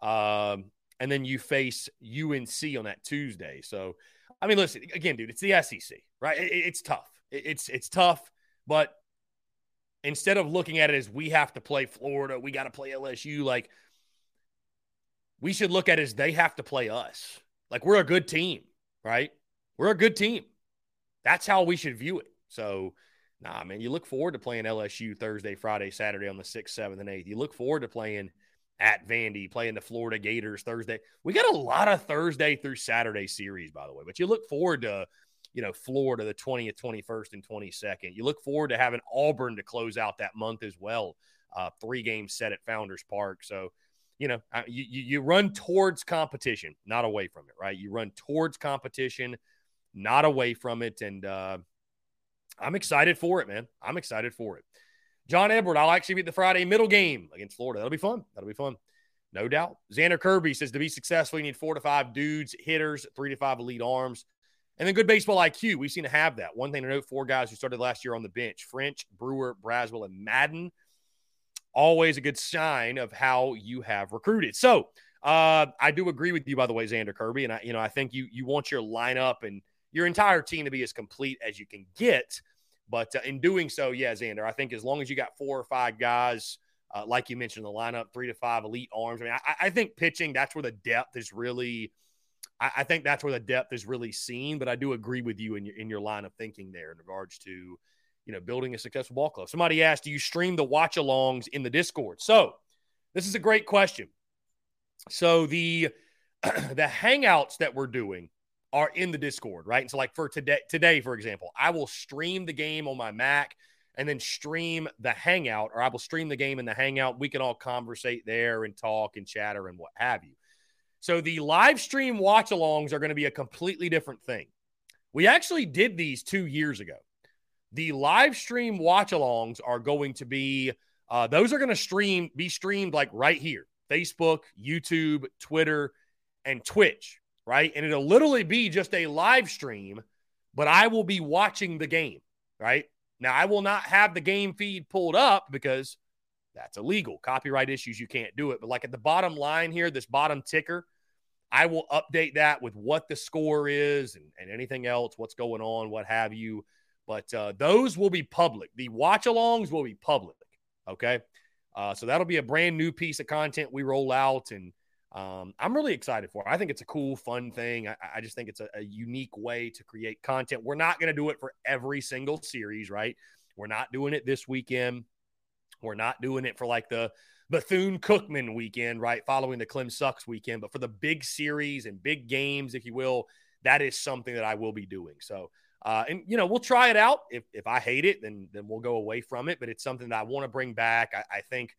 um, and then you face UNC on that Tuesday. So, I mean, listen again, dude, it's the SEC, right? It, it's tough. It, it's it's tough, but instead of looking at it as we have to play Florida, we got to play LSU, like we should look at it as they have to play us. Like we're a good team, right? We're a good team. That's how we should view it. So, nah, man, you look forward to playing LSU Thursday, Friday, Saturday on the 6th, 7th, and 8th. You look forward to playing at Vandy, playing the Florida Gators Thursday. We got a lot of Thursday through Saturday series, by the way, but you look forward to, you know, Florida the 20th, 21st, and 22nd. You look forward to having Auburn to close out that month as well. Uh, three games set at Founders Park. So, you know, you, you run towards competition, not away from it, right? You run towards competition not away from it. And uh, I'm excited for it, man. I'm excited for it. John Edward, I'll actually be at the Friday middle game against Florida. That'll be fun. That'll be fun. No doubt. Xander Kirby says to be successful, you need four to five dudes, hitters, three to five elite arms, and then good baseball IQ. We seem to have that. One thing to note four guys who started last year on the bench French, Brewer, Braswell, and Madden. Always a good sign of how you have recruited. So uh, I do agree with you, by the way, Xander Kirby. And I, you know, I think you you want your lineup and your entire team to be as complete as you can get. But uh, in doing so, yeah, Xander, I think as long as you got four or five guys – uh, like you mentioned, the lineup, three to five elite arms. I mean, I, I think pitching, that's where the depth is really. I, I, think that's where the depth is really seen. But I do agree with you in your in your line of thinking there in regards to, you know, building a successful ball club. Somebody asked, "Do you stream the watch alongs in the Discord?" So, this is a great question. So the the hangouts that we're doing are in the Discord, right? And so, like for today, today, for example, I will stream the game on my Mac and then stream the hangout, or I will stream the game in the hangout. We can all conversate there and talk and chatter and what have you. So the live stream watch alongs are going to be a completely different thing. We actually did these two years ago. The live stream watch alongs are going to be, uh, those are going to stream, be streamed like right here Facebook, YouTube, Twitter, and Twitch, right? And it'll literally be just a live stream, but I will be watching the game, right? Now, I will not have the game feed pulled up because that's illegal. Copyright issues, you can't do it. But like at the bottom line here, this bottom ticker, I will update that with what the score is and, and anything else, what's going on, what have you. But uh, those will be public. The watch alongs will be public. Okay. Uh, so that'll be a brand new piece of content we roll out. And um, I'm really excited for it. I think it's a cool, fun thing. I, I just think it's a, a, unique way to create content. We're not going to do it for every single series, right? We're not doing it this weekend. We're not doing it for like the Bethune Cookman weekend, right? Following the Clem Sucks weekend. But for the big series and big games, if you will, that is something that I will be doing. So, uh, and you know, we'll try it out. If if I hate it, then then we'll go away from it. But it's something that I want to bring back. I, I think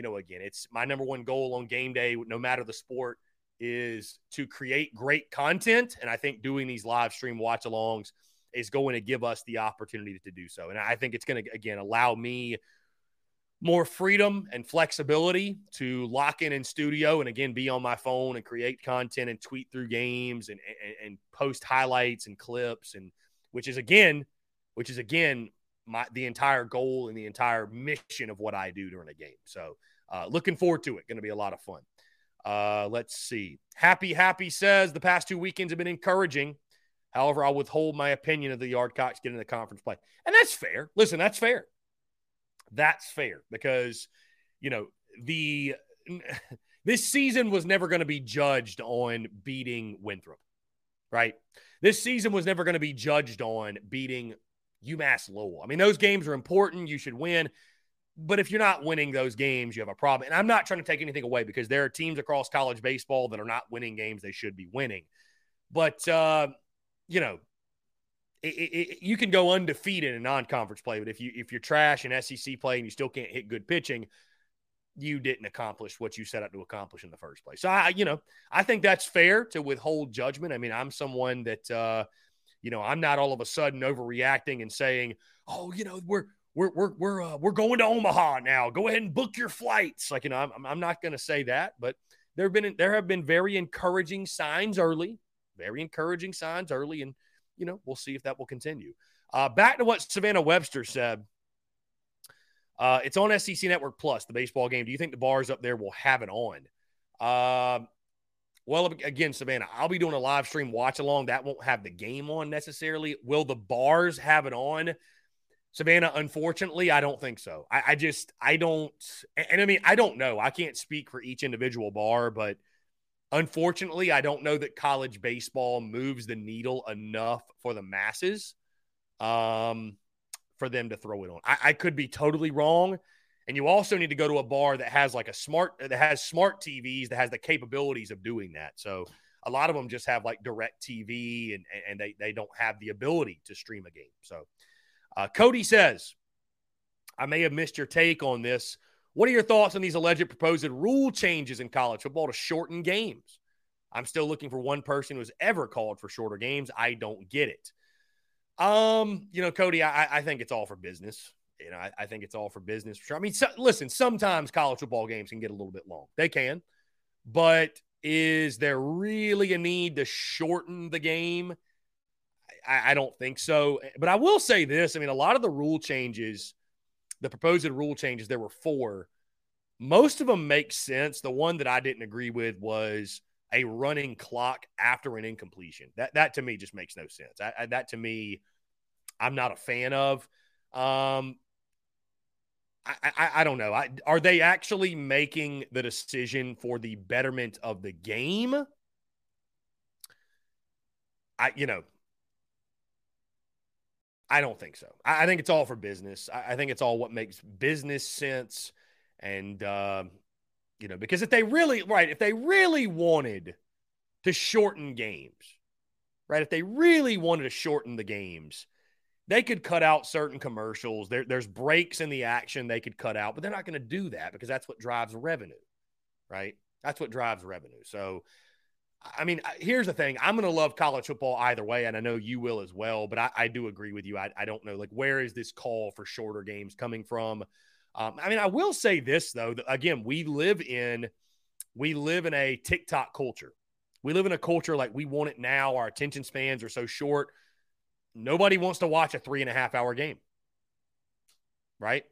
you know, again, it's my number one goal on game day, no matter the sport, is to create great content. And I think doing these live stream watch alongs is going to give us the opportunity to do so. And I think it's going to, again, allow me more freedom and flexibility to lock in in studio and again be on my phone and create content and tweet through games and, and, and post highlights and clips and which is again which is again my the entire goal and the entire mission of what I do during a game. So uh, looking forward to it. Going to be a lot of fun. Uh, let's see. Happy Happy says the past two weekends have been encouraging. However, I'll withhold my opinion of the Yardcocks getting the conference play, and that's fair. Listen, that's fair. That's fair because you know the this season was never going to be judged on beating Winthrop, right? This season was never going to be judged on beating UMass Lowell. I mean, those games are important. You should win. But if you're not winning those games, you have a problem. And I'm not trying to take anything away because there are teams across college baseball that are not winning games they should be winning. But, uh, you know, it, it, you can go undefeated in non-conference play, but if you if you're trash in SEC play and you still can't hit good pitching, you didn't accomplish what you set out to accomplish in the first place. So I, you know, I think that's fair to withhold judgment. I mean, I'm someone that uh, you know, I'm not all of a sudden overreacting and saying, "Oh, you know, we're we're we're we're uh, we're going to Omaha now. Go ahead and book your flights." Like, you know, I'm I'm not going to say that, but there have been there have been very encouraging signs early, very encouraging signs early, and you know, we'll see if that will continue. Uh, back to what Savannah Webster said. Uh, it's on SEC Network Plus, the baseball game. Do you think the bars up there will have it on? Uh, well, again, Savannah, I'll be doing a live stream watch along. That won't have the game on necessarily. Will the bars have it on? Savannah, unfortunately, I don't think so. I, I just, I don't, and I mean, I don't know. I can't speak for each individual bar, but unfortunately, I don't know that college baseball moves the needle enough for the masses um, for them to throw it on. I, I could be totally wrong. And you also need to go to a bar that has like a smart that has smart TVs that has the capabilities of doing that. So a lot of them just have like DirecTV and, and they, they don't have the ability to stream a game. So uh, Cody says, I may have missed your take on this. What are your thoughts on these alleged proposed rule changes in college football to shorten games? I'm still looking for one person who's ever called for shorter games. I don't get it. Um, you know, Cody, I, I think it's all for business. You know, I, I think it's all for business for sure. I mean, so, listen, sometimes college football games can get a little bit long. They can, but is there really a need to shorten the game? I, I don't think so. But I will say this: I mean, a lot of the rule changes, the proposed rule changes, there were four. Most of them make sense. The one that I didn't agree with was a running clock after an incompletion. That that to me just makes no sense. I, I, that to me, I'm not a fan of. Um, I, I, I don't know. I, are they actually making the decision for the betterment of the game? I you know. I don't think so. I, I think it's all for business. I, I, think it's all what makes business sense. And uh, you know, because if they really, right, if they really wanted to shorten games, right, if they really wanted to shorten the games, they could cut out certain commercials. There, there's breaks in the action they could cut out, but they're not going to do that because that's what drives revenue, right? That's what drives revenue. So, I mean, here's the thing. I'm going to love college football either way, and I know you will as well. But I, I do agree with you. I, I, don't know, like, where is this call for shorter games coming from? Um, I mean, I will say this though. Again, we live in we live in a TikTok culture. We live in a culture like we want it now. Our attention spans are so short. Nobody wants to watch a three and a half hour game, right?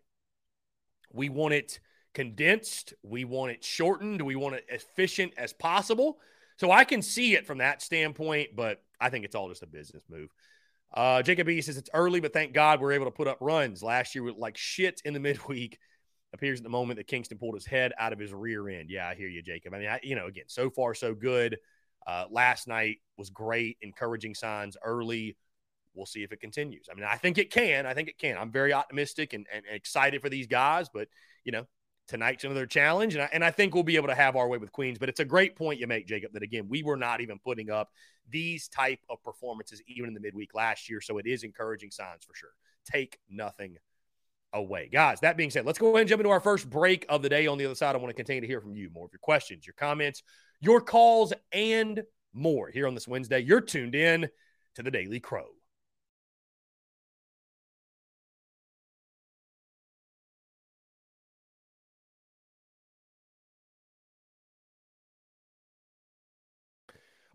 We want it condensed. We want it shortened. We want it efficient as possible. So I can see it from that standpoint, but I think it's all just a business move. Uh, Jacob E says it's early, but thank God we're able to put up runs. Last year, like shit in the midweek. Appears at the moment that Kingston pulled his head out of his rear end. Yeah, I hear you, Jacob. I mean, I, you know, again, so far so good. Uh, last night was great, encouraging signs early. We'll see if it continues. I mean, I think it can. I think it can. I'm very optimistic and, and excited for these guys, but you know, tonight's another challenge, and I, and I think we'll be able to have our way with Queens. But it's a great point you make, Jacob. That again, we were not even putting up these type of performances even in the midweek last year, so it is encouraging signs for sure. Take nothing away, guys. That being said, let's go ahead and jump into our first break of the day. On the other side, I want to continue to hear from you more of your questions, your comments, your calls, and more here on this Wednesday. You're tuned in to the Daily Crow.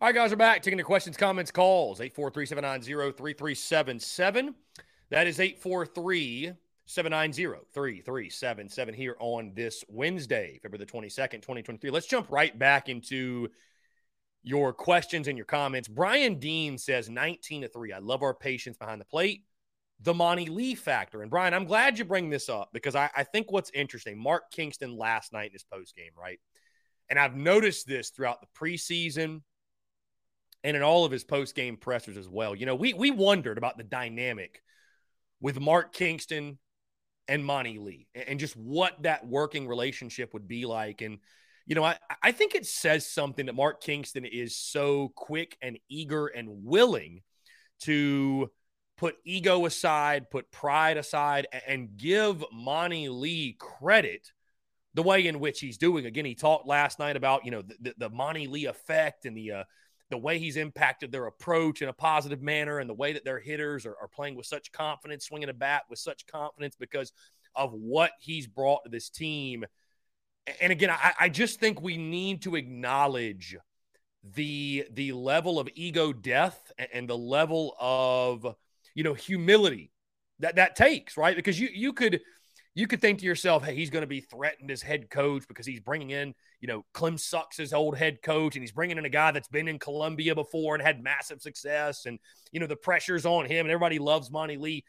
All right, guys, we're back. Taking your questions, comments, calls. 843-790-3377. That is 843-790-3377 here on this Wednesday, February the 22nd, 2023. Let's jump right back into your questions and your comments. Brian Dean says 19 to 3. I love our patience behind the plate. The Monte Lee factor. And Brian, I'm glad you bring this up because I, I think what's interesting, Mark Kingston last night in his post game, right? And I've noticed this throughout the preseason and in all of his post game pressers as well. You know, we we wondered about the dynamic with Mark Kingston and Monte Lee and just what that working relationship would be like. And, you know, I, I think it says something that Mark Kingston is so quick and eager and willing to put ego aside, put pride aside, and give Monte Lee credit the way in which he's doing. Again, he talked last night about, you know, the, the, the Monte Lee effect and the, uh, the way he's impacted their approach in a positive manner and the way that their hitters are, are playing with such confidence, swinging a bat with such confidence because of what he's brought to this team. And again, I, I just think we need to acknowledge the the level of ego death and the level of you know humility that that takes right because you you could you could think to yourself, hey, he's going to be threatened as head coach because he's bringing in, you know, Clem Sucks as old head coach, and he's bringing in a guy that's been in Columbia before and had massive success, and you know the pressure's on him, and everybody loves Monte Lee.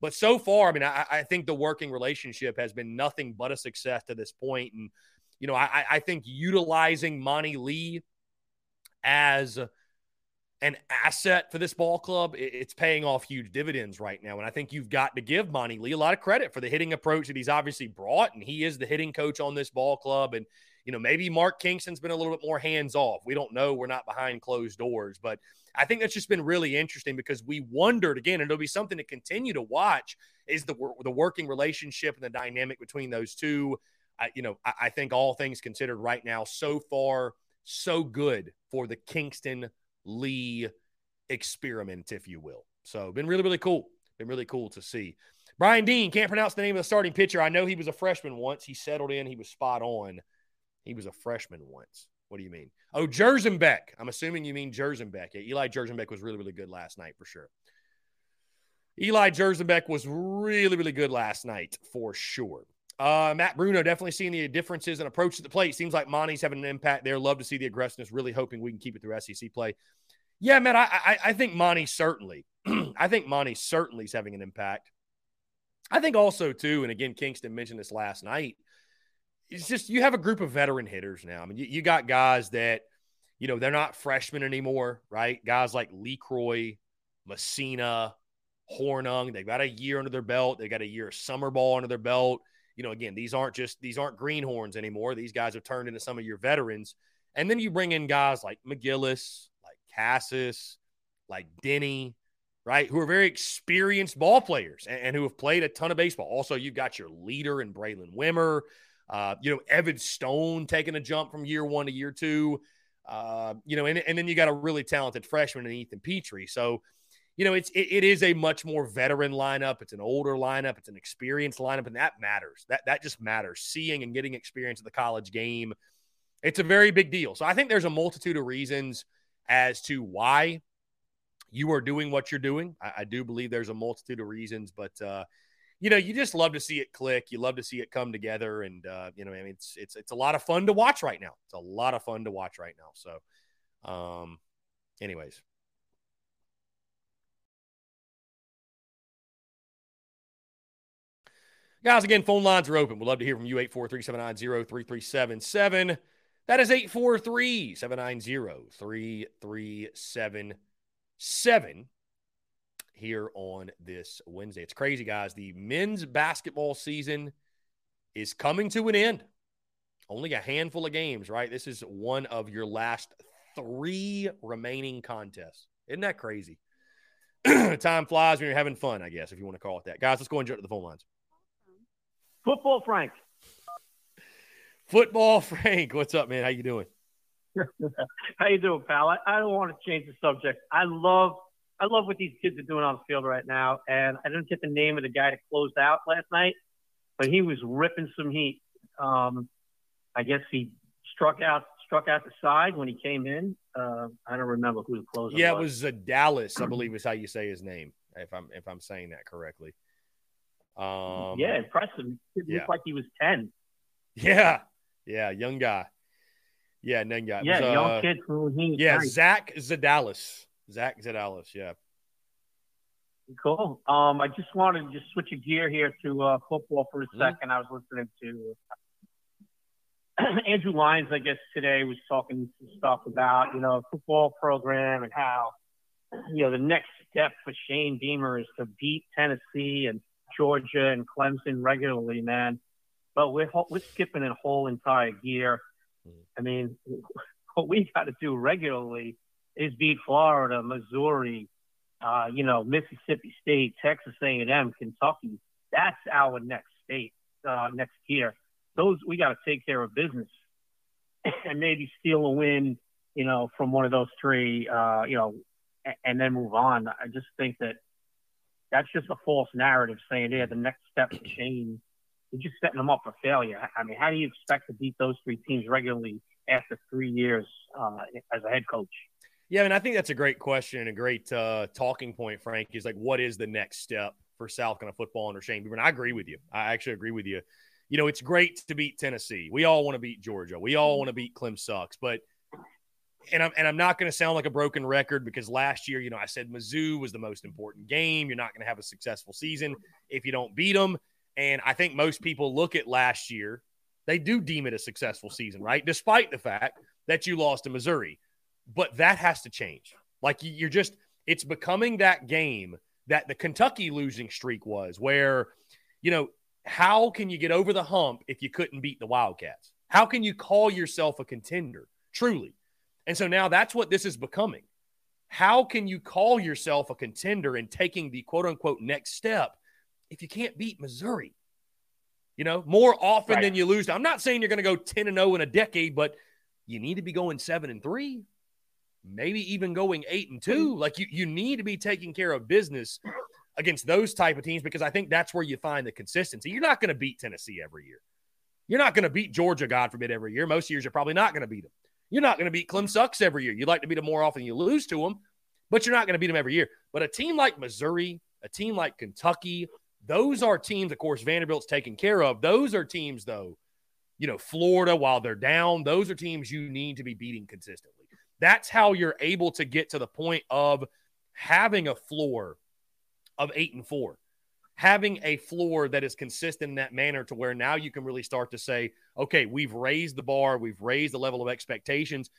But so far, I mean, I, I think the working relationship has been nothing but a success to this point, and you know, I, I think utilizing Monte Lee as an asset for this ball club, it's paying off huge dividends right now. And I think you've got to give Monte Lee a lot of credit for the hitting approach that he's obviously brought. And he is the hitting coach on this ball club. And, you know, maybe Mark Kingston's been a little bit more hands off. We don't know. We're not behind closed doors. But I think that's just been really interesting because we wondered again, and it'll be something to continue to watch is the, the working relationship and the dynamic between those two. I, you know, I, I think all things considered right now, so far, so good for the Kingston Lee experiment, if you will. So, been really, really cool. Been really cool to see. Brian Dean can't pronounce the name of the starting pitcher. I know he was a freshman once. He settled in. He was spot on. He was a freshman once. What do you mean? Oh, Jerzembeck. I'm assuming you mean Jerzembeck. Yeah, Eli Jerzembeck was really, really good last night for sure. Eli Jerzembeck was really, really good last night for sure. Uh, Matt Bruno definitely seeing the differences in approach to the plate. Seems like Monte's having an impact there. Love to see the aggressiveness. Really hoping we can keep it through SEC play. Yeah, man, I I, I think Monte certainly. I think Monte certainly is having an impact. I think also too, and again, Kingston mentioned this last night. It's just you have a group of veteran hitters now. I mean, you, you got guys that, you know, they're not freshmen anymore, right? Guys like LeCroy, Messina, Hornung. They've got a year under their belt. They got a year of summer ball under their belt you know, again, these aren't just these aren't greenhorns anymore. These guys have turned into some of your veterans. And then you bring in guys like McGillis, like Casas, like Denny, right? Who are very experienced ball players and, and who have played a ton of baseball. Also, you've got your leader in Braylen Wimmer. Uh, you know, Evan Stone taking a jump from year one to year two. Uh, you know, and, and then you got a really talented freshman in Ethan Petry. So you know, it's it, it is a much more veteran lineup. It's an older lineup. It's an experienced lineup, and that matters. That that just matters. Seeing and getting experience of the college game, it's a very big deal. So I think there's a multitude of reasons as to why you are doing what you're doing. I, I do believe there's a multitude of reasons, but uh, you know, you just love to see it click. You love to see it come together, and uh, you know, I mean, it's it's it's a lot of fun to watch right now. It's a lot of fun to watch right now. So, um, anyways, Guys, again, phone lines are open. We'd love to hear from you. 843 790 3377. That is 843 790 3377 here on this Wednesday. It's crazy, guys. The men's basketball season is coming to an end. Only a handful of games, right? This is one of your last three remaining contests. Isn't that crazy? Time flies when you're having fun, I guess, if you want to call it that. Guys, let's go and jump to the phone lines. Football Frank. Football Frank, what's up, man? How you doing? How you doing, pal? I, I don't want to change the subject. I love I love what these kids are doing on the field right now, and I didn't get the name of the guy that closed out last night, but he was ripping some heat. Um, I guess he struck out struck out the side when he came in. Uh, I don't remember who the closer. Yeah, was. it was Dallas, I believe is how you say his name, if I'm if I'm saying that correctly. Um, yeah, impressive. It yeah. looked like he was ten. Yeah, yeah, young guy. Yeah, young guy. Yeah, was, young uh, kid from Yeah, nice. Zach Zadalis. Zach Zadalis. Yeah. Cool. Um, I just wanted to just switch a gear here to uh, football for a 2nd mm-hmm. I was listening to Andrew Lyons, I guess today was talking some stuff about you know football program and how you know the next step for Shane Beamer is to beat Tennessee and Georgia and Clemson regularly, man. But we're we're skipping a whole entire year. I mean, what we got to do regularly is beat Florida, Missouri, uh, you know, Mississippi State, Texas A&M, Kentucky. That's our next state uh, next year. Those we got to take care of business and maybe steal a win, you know, from one of those three, uh, you know, and, and then move on. I just think that that's just a false narrative saying, yeah, the next step to change. You're just setting them up for failure. I mean, how do you expect to beat those three teams regularly after three years uh, as a head coach? Yeah, I mean, I think that's a great question and a great uh, talking point, Frank, is like, what is the next step for South Carolina football under Shane Beamer? And I agree with you. I actually agree with you. You know, it's great to beat Tennessee. We all want to beat Georgia. We all want to beat Clem sucks, but – and I'm and I'm not going to sound like a broken record because last year, you know, I said Mizzou was the most important game. You're not going to have a successful season if you don't beat them. And I think most people look at last year, they do deem it a successful season, right? Despite the fact that you lost to Missouri. But that has to change. Like you're just, it's becoming that game that the Kentucky losing streak was, where, you know, how can you get over the hump if you couldn't beat the Wildcats? How can you call yourself a contender? Truly. And so now that's what this is becoming. How can you call yourself a contender in taking the quote unquote next step if you can't beat Missouri? You know, more often right. than you lose. I'm not saying you're going to go 10 and 0 in a decade, but you need to be going seven and three, maybe even going eight and two. Like you, you need to be taking care of business against those type of teams because I think that's where you find the consistency. You're not going to beat Tennessee every year. You're not going to beat Georgia, God forbid, every year. Most years you're probably not going to beat them. You're not going to beat Clem Sucks every year. You'd like to beat them more often you lose to them, but you're not going to beat them every year. But a team like Missouri, a team like Kentucky, those are teams, of course, Vanderbilt's taken care of. Those are teams, though, you know, Florida, while they're down, those are teams you need to be beating consistently. That's how you're able to get to the point of having a floor of eight and four, having a floor that is consistent in that manner to where now you can really start to say, okay, we've raised the bar, we've raised the level of expectations.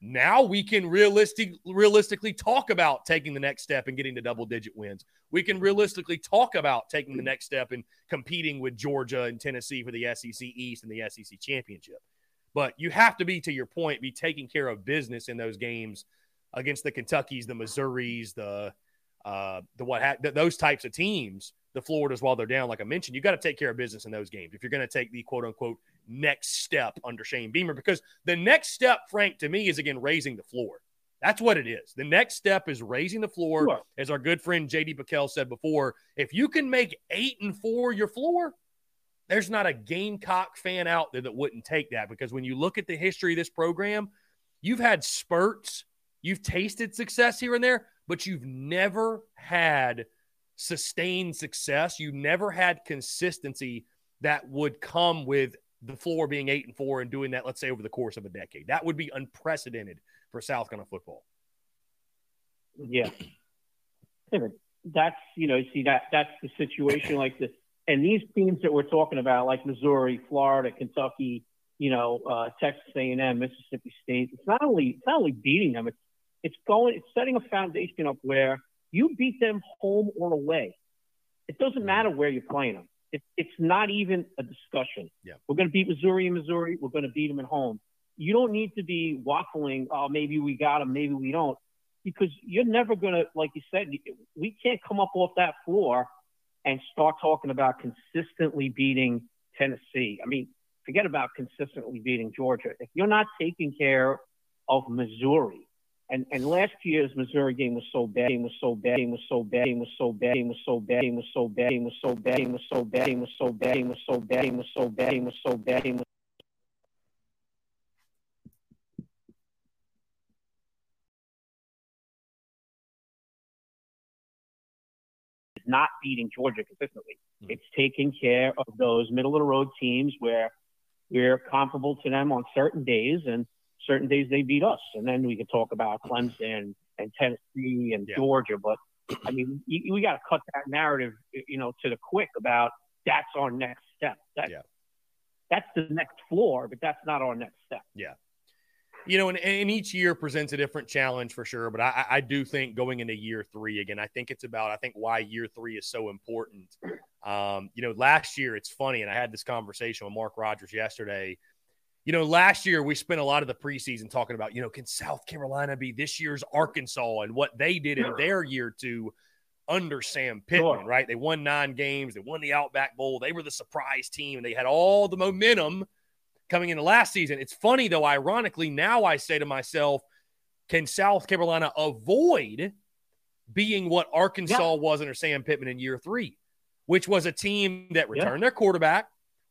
Now we can realistic, realistically talk about taking the next step and getting to double digit wins. We can realistically talk about taking the next step and competing with Georgia and Tennessee for the SEC East and the SEC championship. But you have to be, to your point, be taking care of business in those games against the Kentuckies, the Missouris, the uh, the what ha- those types of teams. The Floridas, while they're down, like I mentioned, you got to take care of business in those games if you're going to take the quote unquote next step under Shane Beamer. Because the next step, Frank, to me, is again raising the floor. That's what it is. The next step is raising the floor. Sure. As our good friend JD Pickell said before, if you can make eight and four your floor, there's not a Gamecock fan out there that wouldn't take that because when you look at the history of this program, you've had spurts, you've tasted success here and there, but you've never had sustained success. You've never had consistency that would come with the floor being eight and four and doing that, let's say, over the course of a decade. That would be unprecedented for South Carolina football. Yeah. That's, you know, see, that that's the situation like this and these teams that we're talking about, like Missouri, Florida, Kentucky, you know, uh, Texas A&M, Mississippi State, it's not only it's not only beating them, it's it's going, it's setting a foundation up where you beat them home or away. It doesn't mm. matter where you're playing them. It, it's not even a discussion. Yeah. We're going to beat Missouri in Missouri. We're going to beat them at home. You don't need to be waffling. Oh, maybe we got them. Maybe we don't. Because you're never going to, like you said, we can't come up off that floor and start talking about consistently beating Tennessee. I mean, forget about consistently beating Georgia. If you're not taking care of Missouri, and, and last year's Missouri game was so bad, game was so bad, game was so bad, game was so bad, game was so bad, game was so bad, game was so bad, game was so bad, game was so bad, game was so bad, game was so bad, game was so bad, game was not beating Georgia consistently. Mm-hmm. It's taking care of those middle of the road teams where we're comparable to them on certain days, and certain days they beat us. And then we could talk about Clemson and Tennessee and yeah. Georgia. But I mean, you, we got to cut that narrative, you know, to the quick about that's our next step. That, yeah. That's the next floor, but that's not our next step. Yeah you know, and, and, each year presents a different challenge for sure. But I, I, do think going into year three again, I think it's about I think why year three is so important. Um, you know, last year it's funny, and I had this conversation with Mark Rogers yesterday. You know, last year we spent a lot of the preseason talking about, you know, can South Carolina be this year's Arkansas and what they did in their year two under Sam Pittman, right? They won nine games, they won the Outback Bowl, they were the surprise team, and they had all the momentum coming into last season. It's funny though, ironically, now I say to myself, can South Carolina avoid being what Arkansas yeah. was under Sam Pittman in year three, which was a team that returned yeah. their quarterback,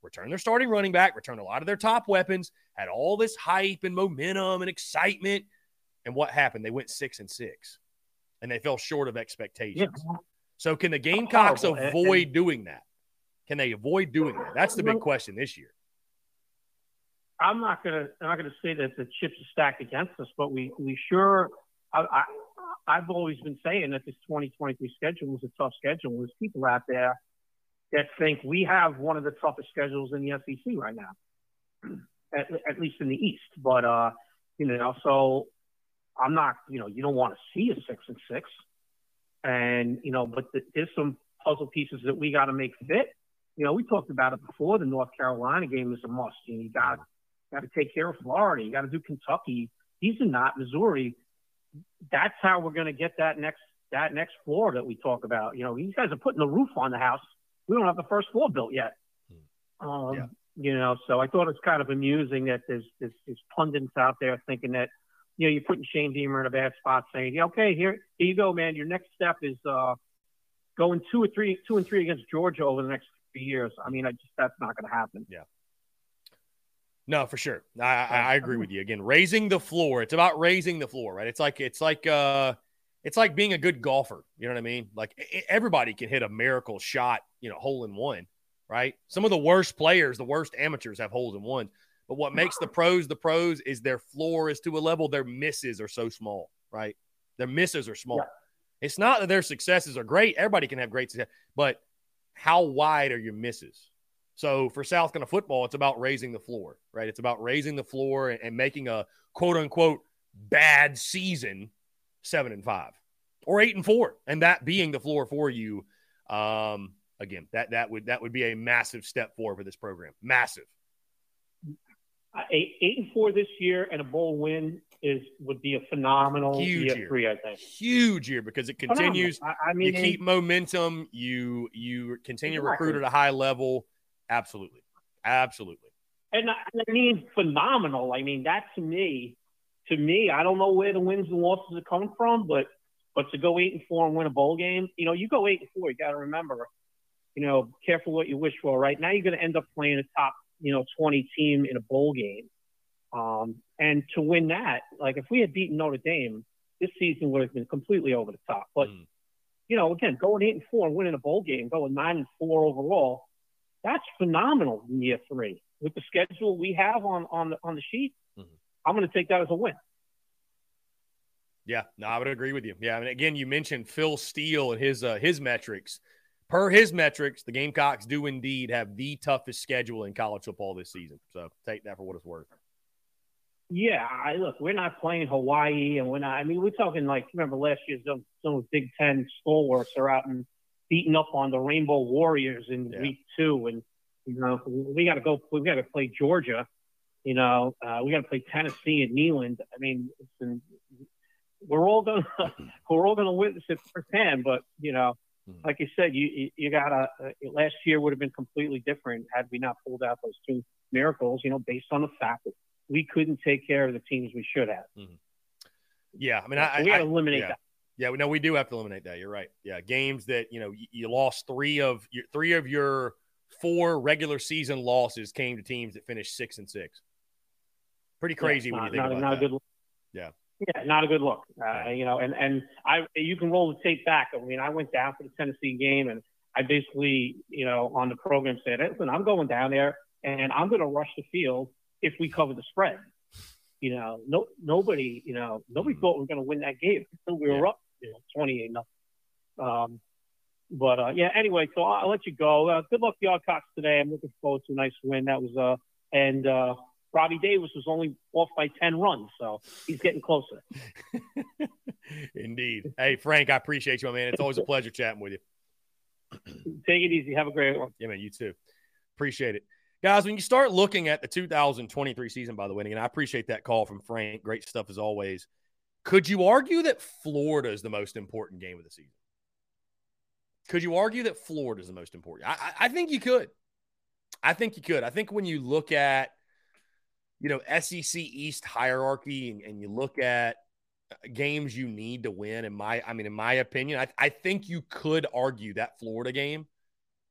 returned their starting running back, return a lot of their top weapons, had all this hype and momentum and excitement. And what happened? They went six and six and they fell short of expectations. Yeah. So can the oh, Gamecocks avoid doing that? Can they avoid doing that? That's the big question this year. I'm not gonna I'm not gonna say that the chips are stacked against us, but we we sure I, I I've always been saying that this 2023 schedule was a tough schedule. There's people out there that think we have one of the toughest schedules in the SEC right now, at, at least in the East. But uh, you know, so I'm not you know you don't want to see a six and six, and you know, but the, there's some puzzle pieces that we got to make fit. You know, we talked about it before. The North Carolina game is a must. You, know, you got got to take care of Florida. You got to do Kentucky. These are not Missouri. That's how we're going to get that next that next floor that we talk about. You know, these guys are putting the roof on the house. We don't have the first floor built yet. Hmm. Um, yeah. You know, so I thought it's kind of amusing that there's, there's, there's pundits out there thinking that, you know, you're putting Shane Beamer in a bad spot, saying, yeah, okay, here, here you go, man. Your next step is uh, going two or three, two and three against Georgia over the next few years. I mean, I just that's not going to happen. Yeah. No, for sure. I, I, I agree with you. Again, raising the floor. It's about raising the floor, right? It's like it's like uh, it's like being a good golfer. You know what I mean? Like everybody can hit a miracle shot, you know, hole in one right? Some of the worst players, the worst amateurs have holes in one. But what makes the pros the pros is their floor is to a level their misses are so small, right? Their misses are small. Yeah. It's not that their successes are great. Everybody can have great success, but how wide are your misses? So for South Carolina football, it's about raising the floor, right? It's about raising the floor and, and making a quote unquote bad season seven and five or eight and four, and that being the floor for you. Um, again, that that would that would be a massive step forward for this program. Massive. Uh, eight, eight and four this year and a bowl win is would be a phenomenal huge year, three, I think. Huge year because it continues. I, I, mean, you keep momentum. You you continue exactly. to recruit at a high level. Absolutely, absolutely. And I, I mean, phenomenal. I mean, that to me, to me, I don't know where the wins and losses are coming from, but but to go eight and four and win a bowl game, you know, you go eight and four, you got to remember you know, careful what you wish for, right? Now you're going to end up playing a top, you know, 20 team in a bowl game. Um, and to win that, like if we had beaten Notre Dame, this season would have been completely over the top. But, mm. you know, again, going eight and four and winning a bowl game, going nine and four overall, that's phenomenal in year three. With the schedule we have on, on, the, on the sheet, mm-hmm. I'm going to take that as a win. Yeah, no, I would agree with you. Yeah, I mean, again, you mentioned Phil Steele and his uh, his metrics per his metrics, the Gamecocks do indeed have the toughest schedule in college football this season. So take that for what it's worth. Yeah, I look, we're not playing Hawaii, and we're not. I mean, we're talking like remember last year some some Big Ten stalwarts are out and beating up on the Rainbow Warriors in yeah. week two, and you know we got to go. We got to play Georgia. You know, uh, we got to play Tennessee and Neyland. I mean, been, we're all gonna we're all gonna witness it firsthand. But you know, Mm-hmm. Like you said, you you got a uh, last year would have been completely different had we not pulled out those two miracles. You know, based on the fact that we couldn't take care of the teams we should have. Mm-hmm. Yeah, I mean, I, we got to eliminate yeah. that. Yeah, no, we do have to eliminate that. You're right. Yeah, games that you know you, you lost three of your three of your four regular season losses came to teams that finished six and six. Pretty crazy yeah, when not, you think not, about not that. Yeah. Yeah, not a good look. Uh, you know, and and I you can roll the tape back. I mean, I went down for the Tennessee game, and I basically, you know, on the program said, "Listen, I'm going down there, and I'm going to rush the field if we cover the spread." You know, no nobody, you know, nobody mm-hmm. thought we were going to win that game until we were up, you know, 28 nothing. Um, but uh, yeah, anyway, so I'll, I'll let you go. Uh, good luck, the Yardcocks today. I'm looking forward to a nice win. That was uh, and uh, Robbie Davis was only off by 10 runs, so he's getting closer. Indeed. Hey, Frank, I appreciate you, my man. It's always a pleasure chatting with you. Take it easy. Have a great one. Yeah, man, you too. Appreciate it. Guys, when you start looking at the 2023 season, by the way, and I appreciate that call from Frank. Great stuff as always. Could you argue that Florida is the most important game of the season? Could you argue that Florida is the most important? I, I, I think you could. I think you could. I think when you look at you know, SEC East hierarchy and, and you look at uh, games you need to win, in my, I mean, in my opinion, I, I think you could argue that Florida game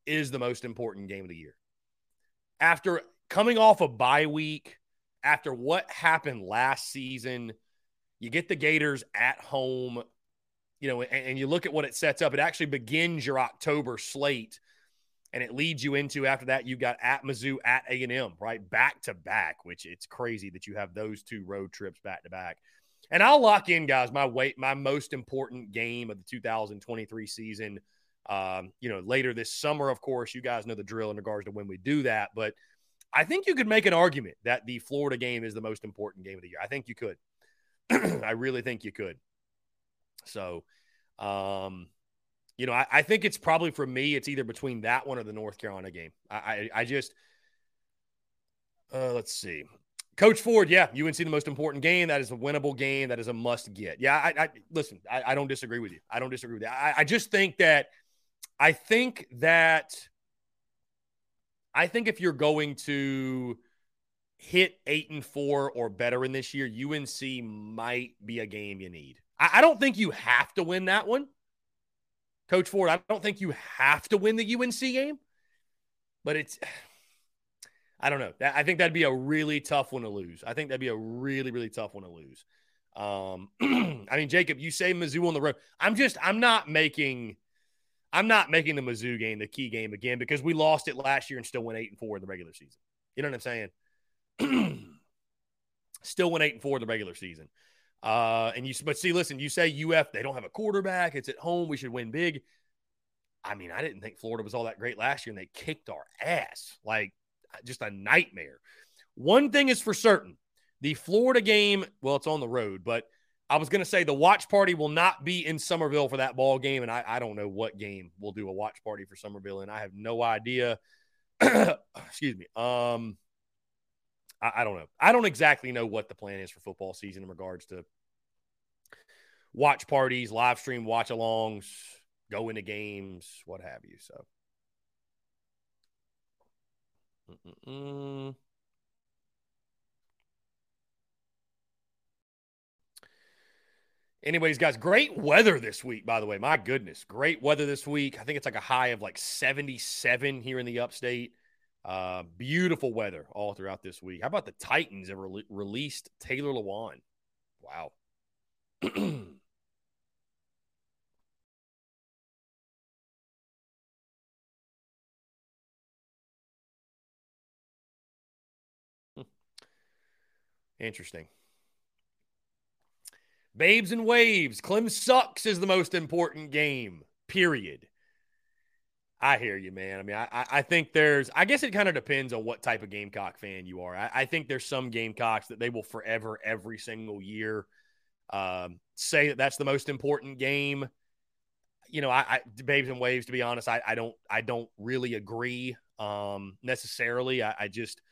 is the most important game of the year. After coming off a bye week, after what happened last season, you get the Gators at home, you know, and, and you look at what it sets up. It actually begins your October slate and it leads you into after that you've got at Mizzou at A and M right back to back, which it's crazy that you have those two road trips back to back. And I'll lock in, guys, my weight, my most important game of the 2023 season. Um, you know, later this summer, of course, you guys know the drill in regards to when we do that, but I think you could make an argument that the Florida game is the most important game of the year. I think you could. I really think you could. So, um, you know, I, I, think it's probably for me, it's either between that one or the North Carolina game. I, I, I just, uh, let's see. Coach Ford, yeah, UNC the most important game. That is a winnable game. That is a must get. Yeah, I, I listen. I, I, don't disagree with you. I don't disagree with that. I, I just think that, I think that, I think if you're going to hit eight and four or better in this year, UNC might be a game you need. I, I don't think you have to win that one. Coach Ford, I don't think you have to win the UNC game, but it's, I don't know. I think that'd be a really tough one to lose. I think that'd be a really, really tough one to lose. Um, I mean, Jacob, you say Mizzou on the road. I'm just, I'm not making, I'm not making the Mizzou game the key game again because we lost it last year and still went eight and four in the regular season. You know what I'm saying? still went eight and four in the regular season. Uh, and you, but see, listen, you say UF, they don't have a quarterback. It's at home. We should win big. I mean, I didn't think Florida was all that great last year, and they kicked our ass like just a nightmare. One thing is for certain the Florida game, well, it's on the road, but I was going to say the watch party will not be in Summerville for that ball game. And I, I don't know what game we'll do a watch party for Summerville. And I have no idea. Excuse me. Um, I, I don't know. I don't exactly know what the plan is for football season in regards to watch parties, live stream watch alongs, go into games, what have you. So. Mm-mm-mm. Anyways, guys, great weather this week, by the way. My goodness, great weather this week. I think it's like a high of like 77 here in the upstate. Uh, beautiful weather all throughout this week. How about the Titans have re- released Taylor Lewan? Wow. Interesting. Babes and Waves. Clem sucks is the most important game, period. I hear you, man. I mean, I, I think there's, I guess it kind of depends on what type of Gamecock fan you are. I, I think there's some Gamecocks that they will forever, every single year, um, say that that's the most important game. You know, I, I Babes and Waves, to be honest, I, I don't, I don't really agree um, necessarily. I, I just,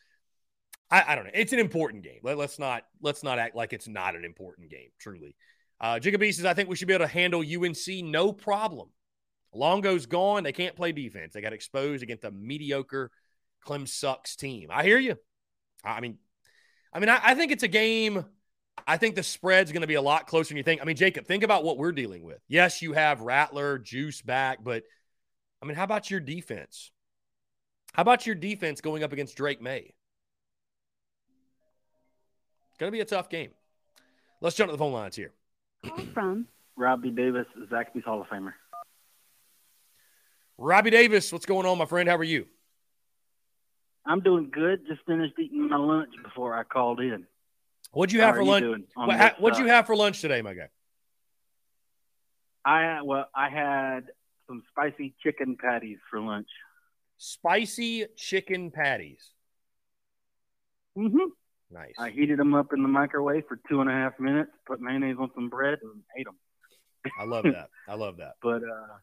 I, I, don't know. It's an important game. Let, us not let's not act like it's not an important game. Truly, uh, Jacoby says I think we should be able to handle UNC no problem. Longo's gone. They can't play defense. They got exposed against a mediocre Clem sucks team. I hear you. I mean, I mean, I, I think it's a game. I think the spread's going to be a lot closer than you think. I mean, Jacob, think about what we're dealing with. Yes, you have Rattler, Juice back, but I mean, how about your defense? How about your defense going up against Drake Maye? Going to be a tough game. Let's jump to the phone lines here. Call from Robbie Davis, Zaxby's Hall of Famer. Robbie Davis, what's going on, my friend? How are you? I'm doing good. Just finished eating my lunch before I called in. What'd you have How for lunch? What, what'd you have for lunch today, my guy? I well, I had some spicy chicken patties for lunch. Spicy chicken patties. Mm-hmm. Nice. I heated them up in the microwave for two and a half minutes, put mayonnaise on some bread, and ate them. I love that. I love that. But uh,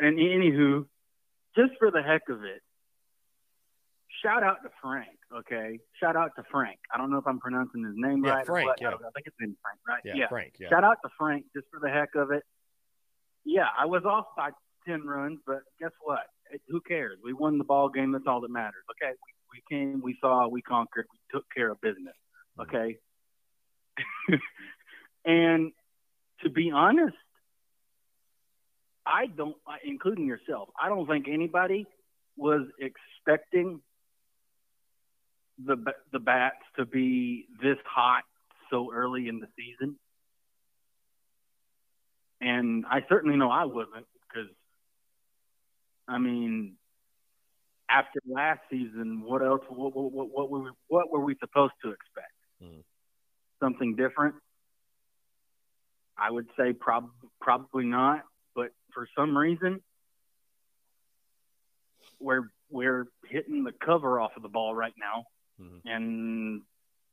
and anywho, just for the heck of it, shout out to Frank. Okay, shout out to Frank. I don't know if I'm pronouncing his name yeah, right. Frank. Yeah, I, I think it's in Frank, right? Yeah, yeah, Frank. Yeah. Shout out to Frank just for the heck of it. Yeah, I was off by ten runs, but guess what? Who cares? We won the ball game. That's all that matters. Okay, we we came, we saw, we conquered, we took care of business. Mm-hmm. Okay. and to be honest, I don't, including yourself, I don't think anybody was expecting the the bats to be this hot so early in the season. And I certainly know I wasn't because, I mean, after last season, what else? What, what, what, what were we, what were we supposed to expect? Mm. Something different? I would say prob- probably not. But for some reason, we're we're hitting the cover off of the ball right now, mm-hmm. and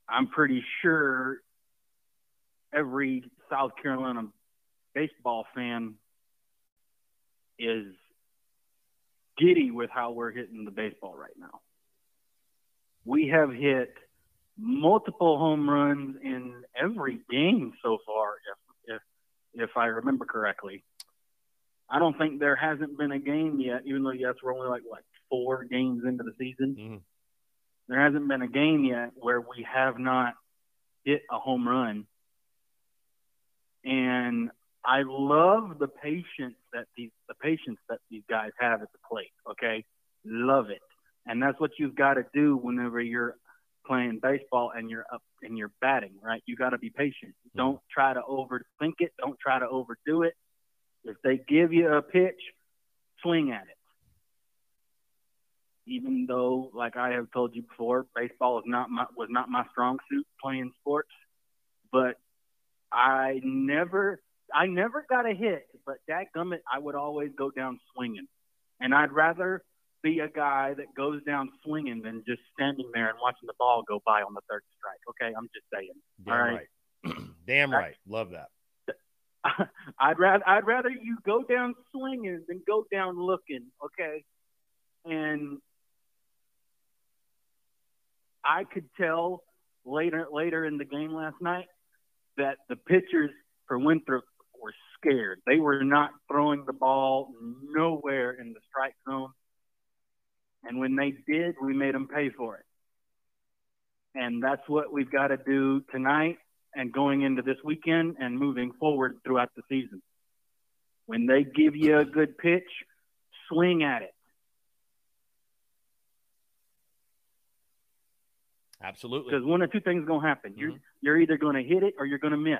I'm pretty sure every South Carolina baseball fan is giddy with how we're hitting the baseball right now. We have hit multiple home runs in every game so far, if if if I remember correctly. I don't think there hasn't been a game yet, even though yes, we're only like what four games into the season. Mm-hmm. There hasn't been a game yet where we have not hit a home run. And I love the patience that these the patience that these guys have at the plate. Okay, love it, and that's what you've got to do whenever you're playing baseball and you're up and you're batting. Right, you got to be patient. Mm-hmm. Don't try to overthink it. Don't try to overdo it. If they give you a pitch, swing at it. Even though, like I have told you before, baseball is not my, was not my strong suit playing sports, but I never I never got a hit, but that gummit, I would always go down swinging. And I'd rather be a guy that goes down swinging than just standing there and watching the ball go by on the third strike. Okay, I'm just saying. Damn All right. right. Damn right. Love that. I'd rather I'd rather you go down swinging than go down looking. Okay, and I could tell later later in the game last night that the pitchers for Winthrop were scared. They were not throwing the ball nowhere in the strike zone. And when they did, we made them pay for it. And that's what we've got to do tonight and going into this weekend and moving forward throughout the season. When they give you a good pitch, swing at it. Absolutely. Because one of two things is going to happen. Mm-hmm. You're, you're either going to hit it or you're going to miss.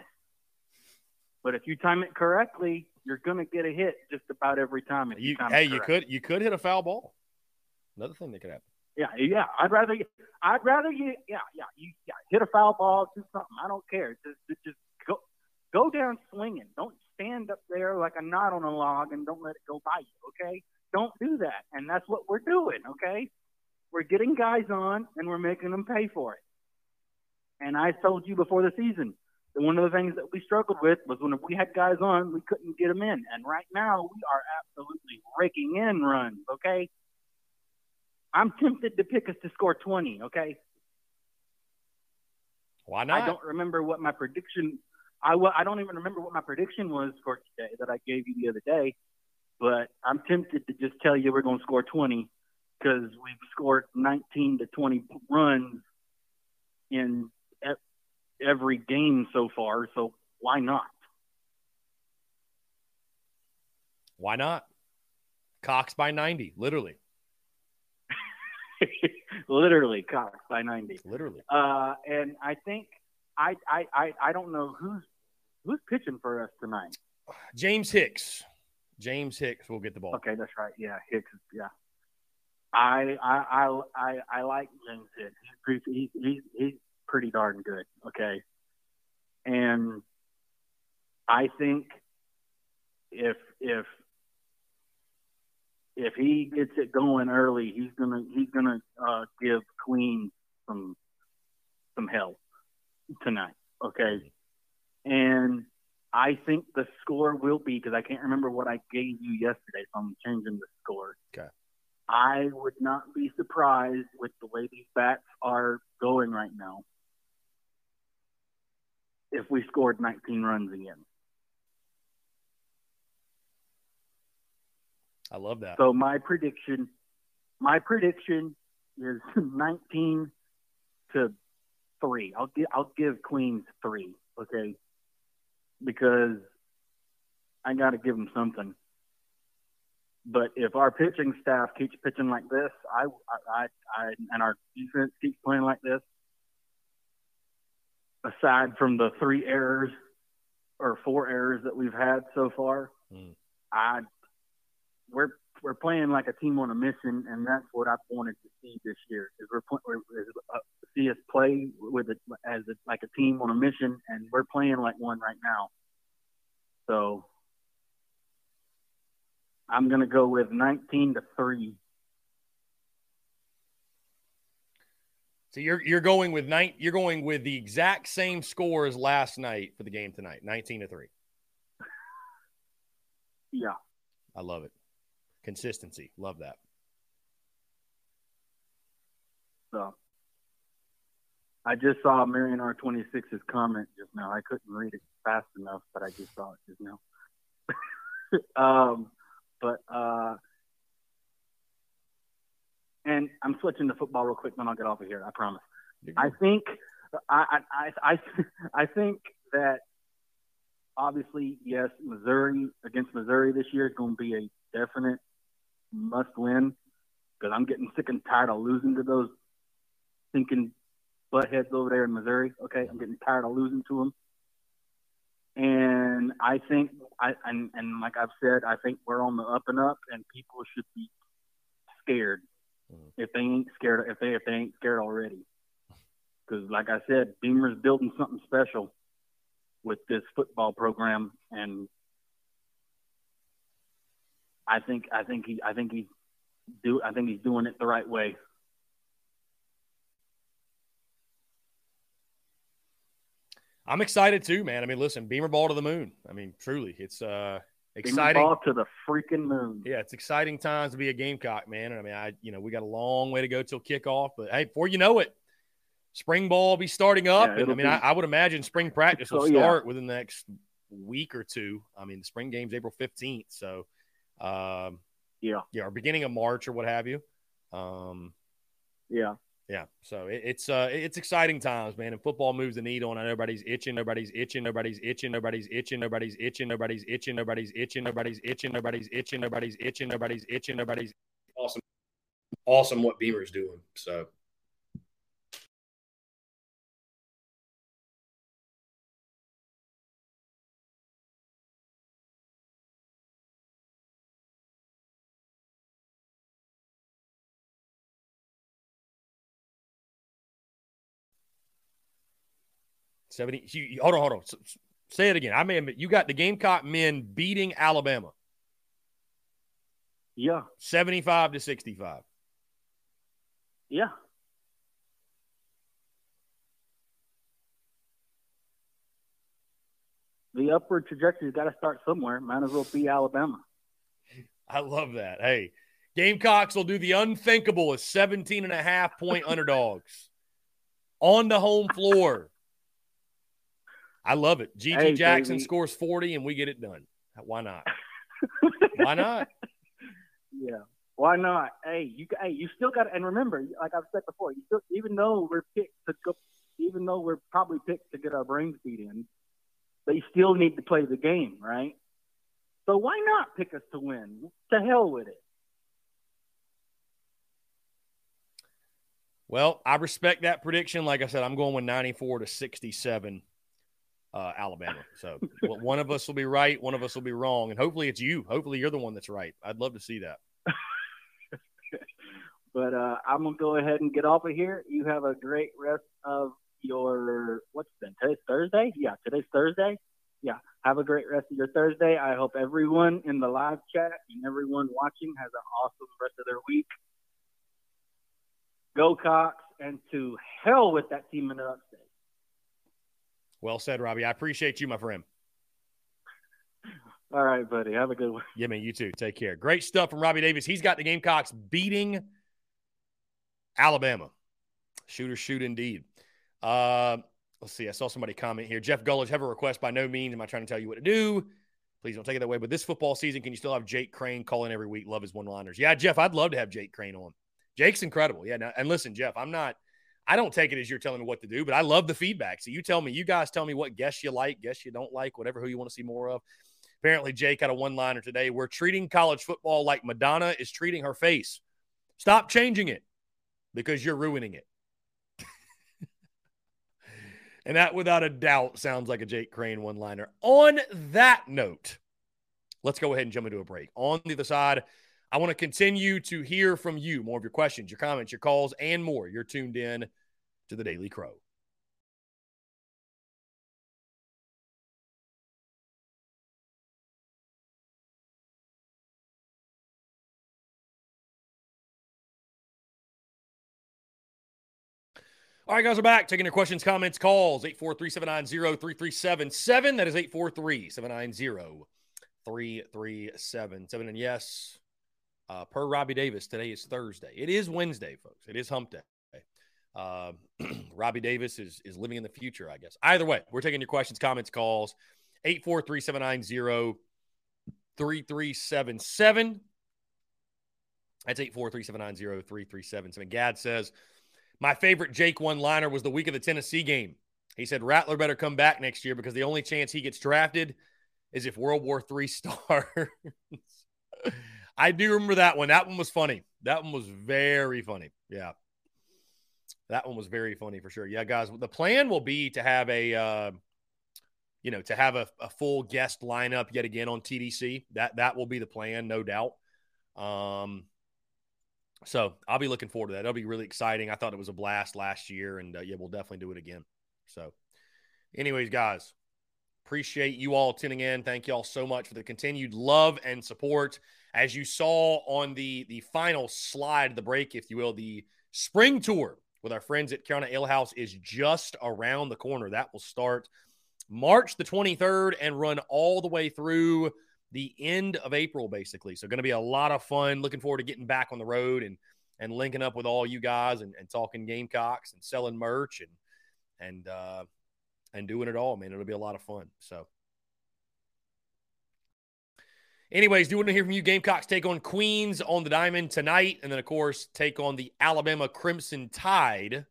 But if you time it correctly, you're going to get a hit just about every time. You, you hey, you could you could hit a foul ball. Another thing that could happen. Yeah, yeah. I'd rather I'd rather you yeah yeah you yeah, hit a foul ball, do something. I don't care. Just just go go down swinging. Don't stand up there like a knot on a log and don't let it go by you. Okay, don't do that. And that's what we're doing. Okay, we're getting guys on and we're making them pay for it. And I told you before the season, that one of the things that we struggled with was when we had guys on, we couldn't get them in. And right now, we are absolutely raking in runs. Okay, I'm tempted to pick us to score 20. Okay. Why not? I don't remember what my prediction. I I don't even remember what my prediction was for today that I gave you the other day. But I'm tempted to just tell you we're going to score 20 because we've scored 19 to 20 runs in every game so far. So why not? Why not? Cocks by 90, literally. literally Cocks by 90. Literally. Uh, and I think I, I I I don't know who's who's pitching for us tonight. James Hicks. James Hicks will get the ball. Okay, that's right. Yeah, Hicks. Yeah. I I I I, I like James Hicks. He's, he's he's he's pretty darn good. Okay. And I think if if if he gets it going early, he's gonna he's gonna uh, give Queen some some help tonight. Okay, and I think the score will be because I can't remember what I gave you yesterday, so I'm changing the score. Okay. I would not be surprised with the way these bats are going right now if we scored 19 runs again. I love that. So my prediction, my prediction is 19 to three. I'll give I'll give Queens three, okay, because I got to give them something. But if our pitching staff keeps pitching like this, I, I, I, and our defense keeps playing like this, aside from the three errors or four errors that we've had so far, mm. I we're we're playing like a team on a mission, and that's what I wanted to see this year. Is we're, we're is, uh, see us play with it as a, like a team on a mission, and we're playing like one right now. So I'm going to go with 19 to three. So you're you're going with nine. You're going with the exact same score as last night for the game tonight, 19 to three. Yeah, I love it. Consistency, love that. So I just saw Marion R26's comment just now. I couldn't read it fast enough, but I just saw it just now. um, but uh, and I'm switching to football real quick, then I'll get off of here. I promise. I think I I I I think that obviously yes, Missouri against Missouri this year is going to be a definite must win because I'm getting sick and tired of losing to those thinking buttheads over there in Missouri. Okay, I'm getting tired of losing to them. And I think I and, and like I've said, I think we're on the up and up, and people should be scared mm-hmm. if they ain't scared if they if they ain't scared already. Because like I said, Beamer's building something special with this football program, and I think I think he I think he's do I think he's doing it the right way. I'm excited too, man. I mean, listen, Beamer ball to the moon. I mean, truly, it's uh exciting. Beamer ball to the freaking moon. Yeah, it's exciting times to be a Gamecock, man. And I mean, I you know we got a long way to go till kickoff, but hey, before you know it, spring ball will be starting up. Yeah, and, I mean, be... I, I, would imagine spring practice will start yeah. within the next week or two. I mean, the spring game's April 15th, so um, yeah, yeah, or beginning of March or what have you. Um, yeah, yeah. So it, it's uh it's exciting times, man. And football moves the needle, and nobody's itching, nobody's itching, nobody's itching, nobody's itching, nobody's itching, nobody's itching, nobody's itching, nobody's itching, nobody's itching, nobody's itching, nobody's itching, nobody's awesome, awesome what Beamer's doing. So 70. You, hold on, hold on. Say it again. I mean, you got the Gamecock men beating Alabama. Yeah. 75 to 65. Yeah. The upward trajectory's got to start somewhere. Might as well be Alabama. I love that. Hey, Gamecocks will do the unthinkable as 17 and a half point underdogs on the home floor. I love it. GG hey, Jackson baby. scores 40 and we get it done. Why not? Why not? Yeah. Why not? Hey, you hey, you still got and remember, like I've said before, you still even though we're picked to go even though we're probably picked to get our brains beat in, they still need to play the game, right? So why not pick us to win? To hell with it. Well, I respect that prediction. Like I said, I'm going with 94 to 67 uh, Alabama. So one of us will be right, one of us will be wrong, and hopefully it's you. Hopefully you're the one that's right. I'd love to see that. but uh, I'm gonna go ahead and get off of here. You have a great rest of your what's been today's Thursday? Yeah, today's Thursday. Yeah, have a great rest of your Thursday. I hope everyone in the live chat and everyone watching has an awesome rest of their week. Go Cocks and to hell with that team in the upstate. Well said, Robbie. I appreciate you, my friend. All right, buddy. Have a good one. Yeah, man. You too. Take care. Great stuff from Robbie Davis. He's got the Gamecocks beating Alabama. Shooter shoot indeed. Uh, let's see. I saw somebody comment here. Jeff Gullidge, have a request. By no means am I trying to tell you what to do. Please don't take it that way. But this football season, can you still have Jake Crane calling every week? Love his one liners. Yeah, Jeff, I'd love to have Jake Crane on. Jake's incredible. Yeah. Now, and listen, Jeff, I'm not I don't take it as you're telling me what to do, but I love the feedback. So you tell me, you guys tell me what guests you like, guests you don't like, whatever who you want to see more of. Apparently, Jake had a one liner today. We're treating college football like Madonna is treating her face. Stop changing it because you're ruining it. and that, without a doubt, sounds like a Jake Crane one liner. On that note, let's go ahead and jump into a break. On the other side, I want to continue to hear from you more of your questions, your comments, your calls, and more. You're tuned in to the Daily Crow. All right, guys, we're back. Taking your questions, comments, calls. 843 790 3377. That is 843 790 3377. And yes, uh, per Robbie Davis, today is Thursday. It is Wednesday, folks. It is hump day. Uh, Robbie Davis is, is living in the future, I guess. Either way, we're taking your questions, comments, calls. 843 790 3377. That's 843-790-3377. Gad says, my favorite Jake one liner was the week of the Tennessee game. He said Rattler better come back next year because the only chance he gets drafted is if World War III starts. I do remember that one. That one was funny. That one was very funny. Yeah. That one was very funny for sure. Yeah, guys, the plan will be to have a uh, you know, to have a, a full guest lineup yet again on TDC. That that will be the plan, no doubt. Um so I'll be looking forward to that. That'll be really exciting. I thought it was a blast last year, and uh, yeah, we'll definitely do it again. So, anyways, guys, appreciate you all tuning in. Thank you all so much for the continued love and support. As you saw on the the final slide of the break, if you will, the spring tour with our friends at Carolina Ale House is just around the corner. That will start March the 23rd and run all the way through the end of April, basically. So, going to be a lot of fun. Looking forward to getting back on the road and and linking up with all you guys and, and talking Gamecocks and selling merch and and uh, and doing it all, man. It'll be a lot of fun. So, anyways, do want to hear from you. Gamecocks take on Queens on the diamond tonight, and then of course take on the Alabama Crimson Tide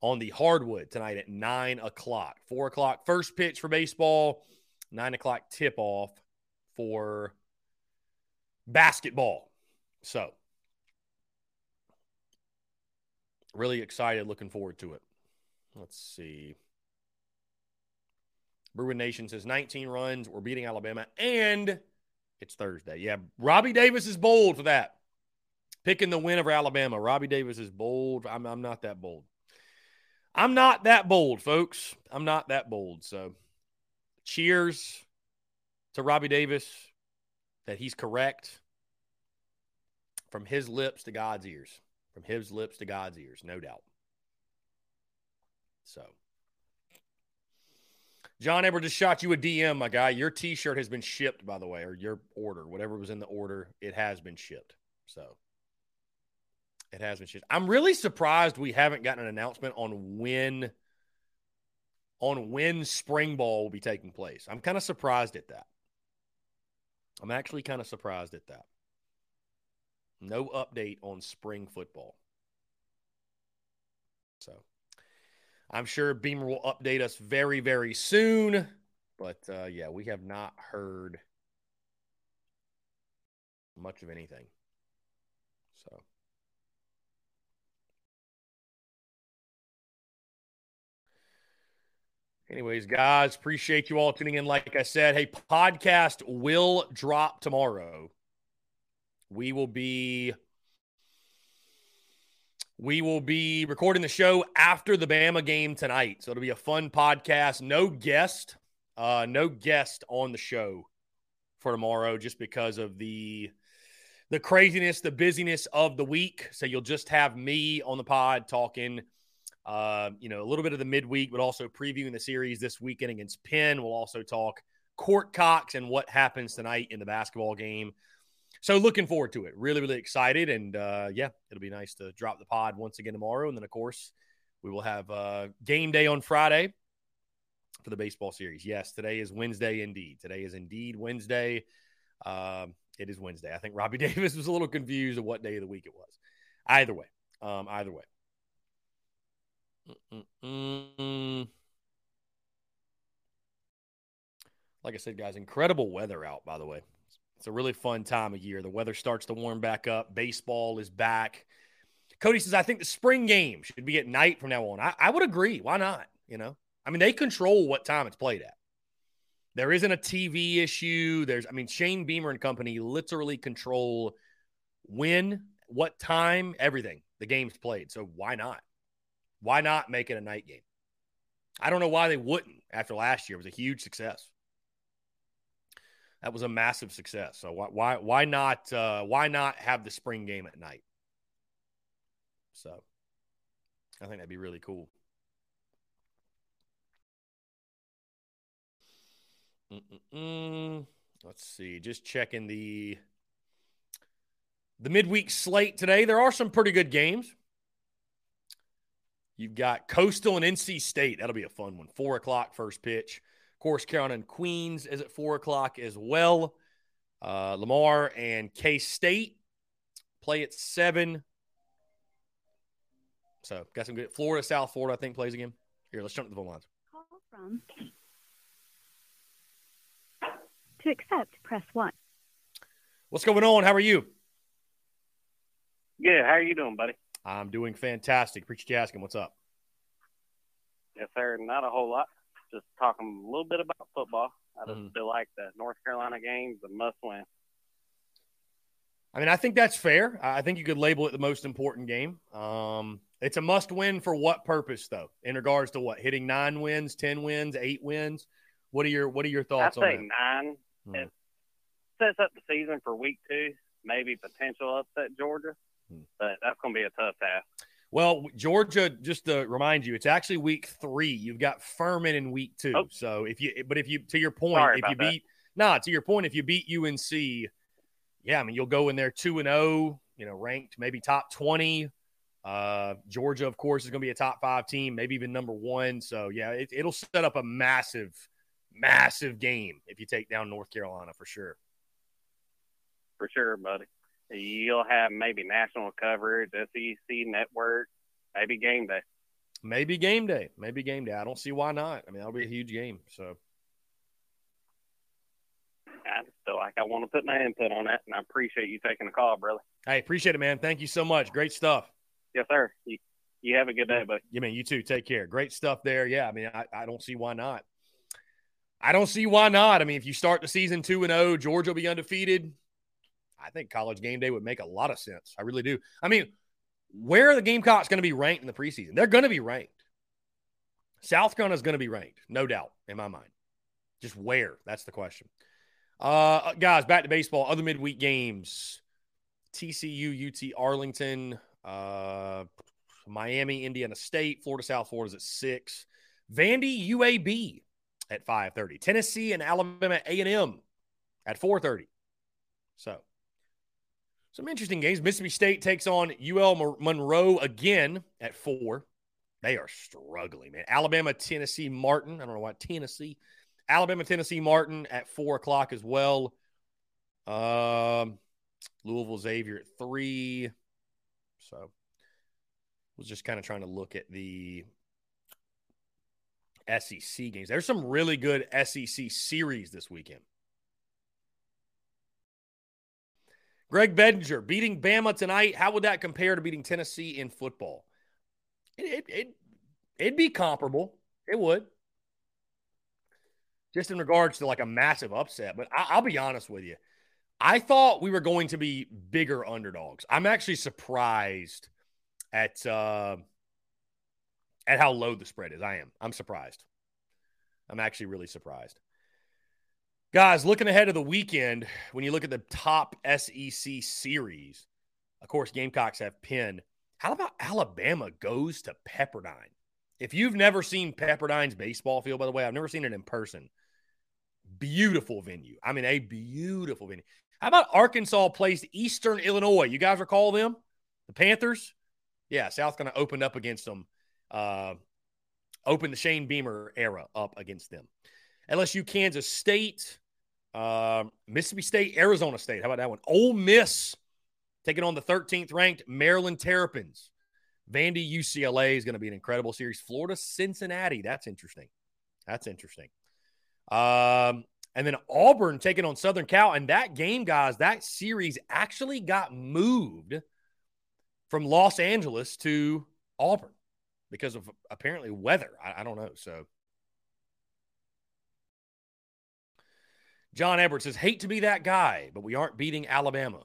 on the hardwood tonight at nine o'clock. Four o'clock first pitch for baseball. Nine o'clock tip off for basketball. So, really excited, looking forward to it. Let's see. Bruin Nation says 19 runs. We're beating Alabama, and it's Thursday. Yeah, Robbie Davis is bold for that. Picking the win over Alabama. Robbie Davis is bold. I'm, I'm not that bold. I'm not that bold, folks. I'm not that bold. So, cheers to Robbie Davis that he's correct from his lips to God's ears. From his lips to God's ears, no doubt. So, John Edward just shot you a DM, my guy. Your t shirt has been shipped, by the way, or your order, whatever was in the order, it has been shipped. So, it has been shipped. I'm really surprised we haven't gotten an announcement on when on when spring ball will be taking place. I'm kind of surprised at that. I'm actually kind of surprised at that. No update on spring football. So I'm sure Beamer will update us very, very soon. But uh, yeah, we have not heard much of anything. So. Anyways, guys, appreciate you all tuning in. Like I said, hey, podcast will drop tomorrow. We will be we will be recording the show after the Bama game tonight. So it'll be a fun podcast. No guest, uh, no guest on the show for tomorrow, just because of the the craziness, the busyness of the week. So you'll just have me on the pod talking uh, you know, a little bit of the midweek, but also previewing the series this weekend against Penn. We'll also talk Court Cocks and what happens tonight in the basketball game. So looking forward to it. Really, really excited. And uh, yeah, it'll be nice to drop the pod once again tomorrow. And then, of course, we will have uh, game day on Friday for the baseball series. Yes, today is Wednesday indeed. Today is indeed Wednesday. Um, it is Wednesday. I think Robbie Davis was a little confused of what day of the week it was. Either way, um, either way. Mm-mm. Like I said, guys, incredible weather out, by the way. It's a really fun time of year. The weather starts to warm back up. Baseball is back. Cody says, I think the spring game should be at night from now on. I, I would agree. Why not? You know, I mean, they control what time it's played at. There isn't a TV issue. There's, I mean, Shane Beamer and company literally control when, what time, everything the game's played. So why not? Why not make it a night game? I don't know why they wouldn't after last year. It was a huge success. That was a massive success. So why why why not uh, why not have the spring game at night? So I think that'd be really cool. Mm-mm-mm. Let's see. Just checking the the midweek slate today. There are some pretty good games. You've got Coastal and NC State. That'll be a fun one. Four o'clock first pitch. Of course, Carolina and Queens is at four o'clock as well. Uh, Lamar and K State play at seven. So got some good. Florida, South Florida, I think plays again. Here, let's jump to the phone lines. Call from. To accept, press 1. What's going on? How are you? Good. How are you doing, buddy? I'm doing fantastic. Appreciate you asking. What's up? Yes, sir. Not a whole lot. Just talking a little bit about football. I just Mhm. feel like the North Carolina game's a must win. I mean, I think that's fair. I think you could label it the most important game. Um, it's a must win for what purpose, though? In regards to what? Hitting nine wins, ten wins, eight wins. What are your What are your I'd thoughts on say that? nine. Hmm. It sets up the season for week two, maybe potential upset Georgia, Hmm. but that's going to be a tough task. Well, Georgia, just to remind you, it's actually week three. You've got Furman in week two. Oh. So if you, but if you, to your point, Sorry if you that. beat, nah, to your point, if you beat UNC, yeah, I mean, you'll go in there two and zero, you know, ranked maybe top twenty. Uh, Georgia, of course, is going to be a top five team, maybe even number one. So yeah, it, it'll set up a massive, massive game if you take down North Carolina for sure. for sure, buddy. You'll have maybe national coverage, SEC network, maybe game day. Maybe game day, maybe game day. I don't see why not. I mean, that'll be a huge game. So. I feel like I want to put my input on that, and I appreciate you taking the call, brother. Hey, appreciate it, man. Thank you so much. Great stuff. Yes, sir. You, you have a good day, buddy. You mean you too. Take care. Great stuff there. Yeah, I mean, I, I don't see why not. I don't see why not. I mean, if you start the season two and zero, Georgia will be undefeated. I think College Game Day would make a lot of sense. I really do. I mean, where are the Gamecocks going to be ranked in the preseason? They're going to be ranked. South Carolina is going to be ranked, no doubt, in my mind. Just where? That's the question. Uh, guys, back to baseball. Other midweek games: TCU, UT, Arlington, uh, Miami, Indiana State, Florida, South Florida's at six. Vandy, UAB at five thirty. Tennessee and Alabama A and M at four thirty. So, some interesting games. Mississippi State takes on UL Monroe again at four. They are struggling, man. Alabama, Tennessee, Martin. I don't know why Tennessee. Alabama, Tennessee, Martin at four o'clock as well. Um, Louisville, Xavier at three. So, was just kind of trying to look at the SEC games. There's some really good SEC series this weekend. Greg Bedinger beating Bama tonight. How would that compare to beating Tennessee in football? It, it, it, it'd be comparable. It would. Just in regards to like a massive upset. But I, I'll be honest with you. I thought we were going to be bigger underdogs. I'm actually surprised at uh, at how low the spread is. I am. I'm surprised. I'm actually really surprised. Guys, looking ahead of the weekend, when you look at the top SEC series, of course, Gamecocks have Penn. How about Alabama goes to Pepperdine? If you've never seen Pepperdine's baseball field, by the way, I've never seen it in person. Beautiful venue. I mean, a beautiful venue. How about Arkansas plays Eastern Illinois? You guys recall them? The Panthers? Yeah, South going to open up against them. Uh, open the Shane Beamer era up against them. LSU, Kansas State, uh, Mississippi State, Arizona State. How about that one? Ole Miss taking on the 13th ranked Maryland Terrapins. Vandy, UCLA is going to be an incredible series. Florida, Cincinnati. That's interesting. That's interesting. Um, and then Auburn taking on Southern Cal. And that game, guys, that series actually got moved from Los Angeles to Auburn because of apparently weather. I, I don't know. So John Edwards says, hate to be that guy, but we aren't beating Alabama.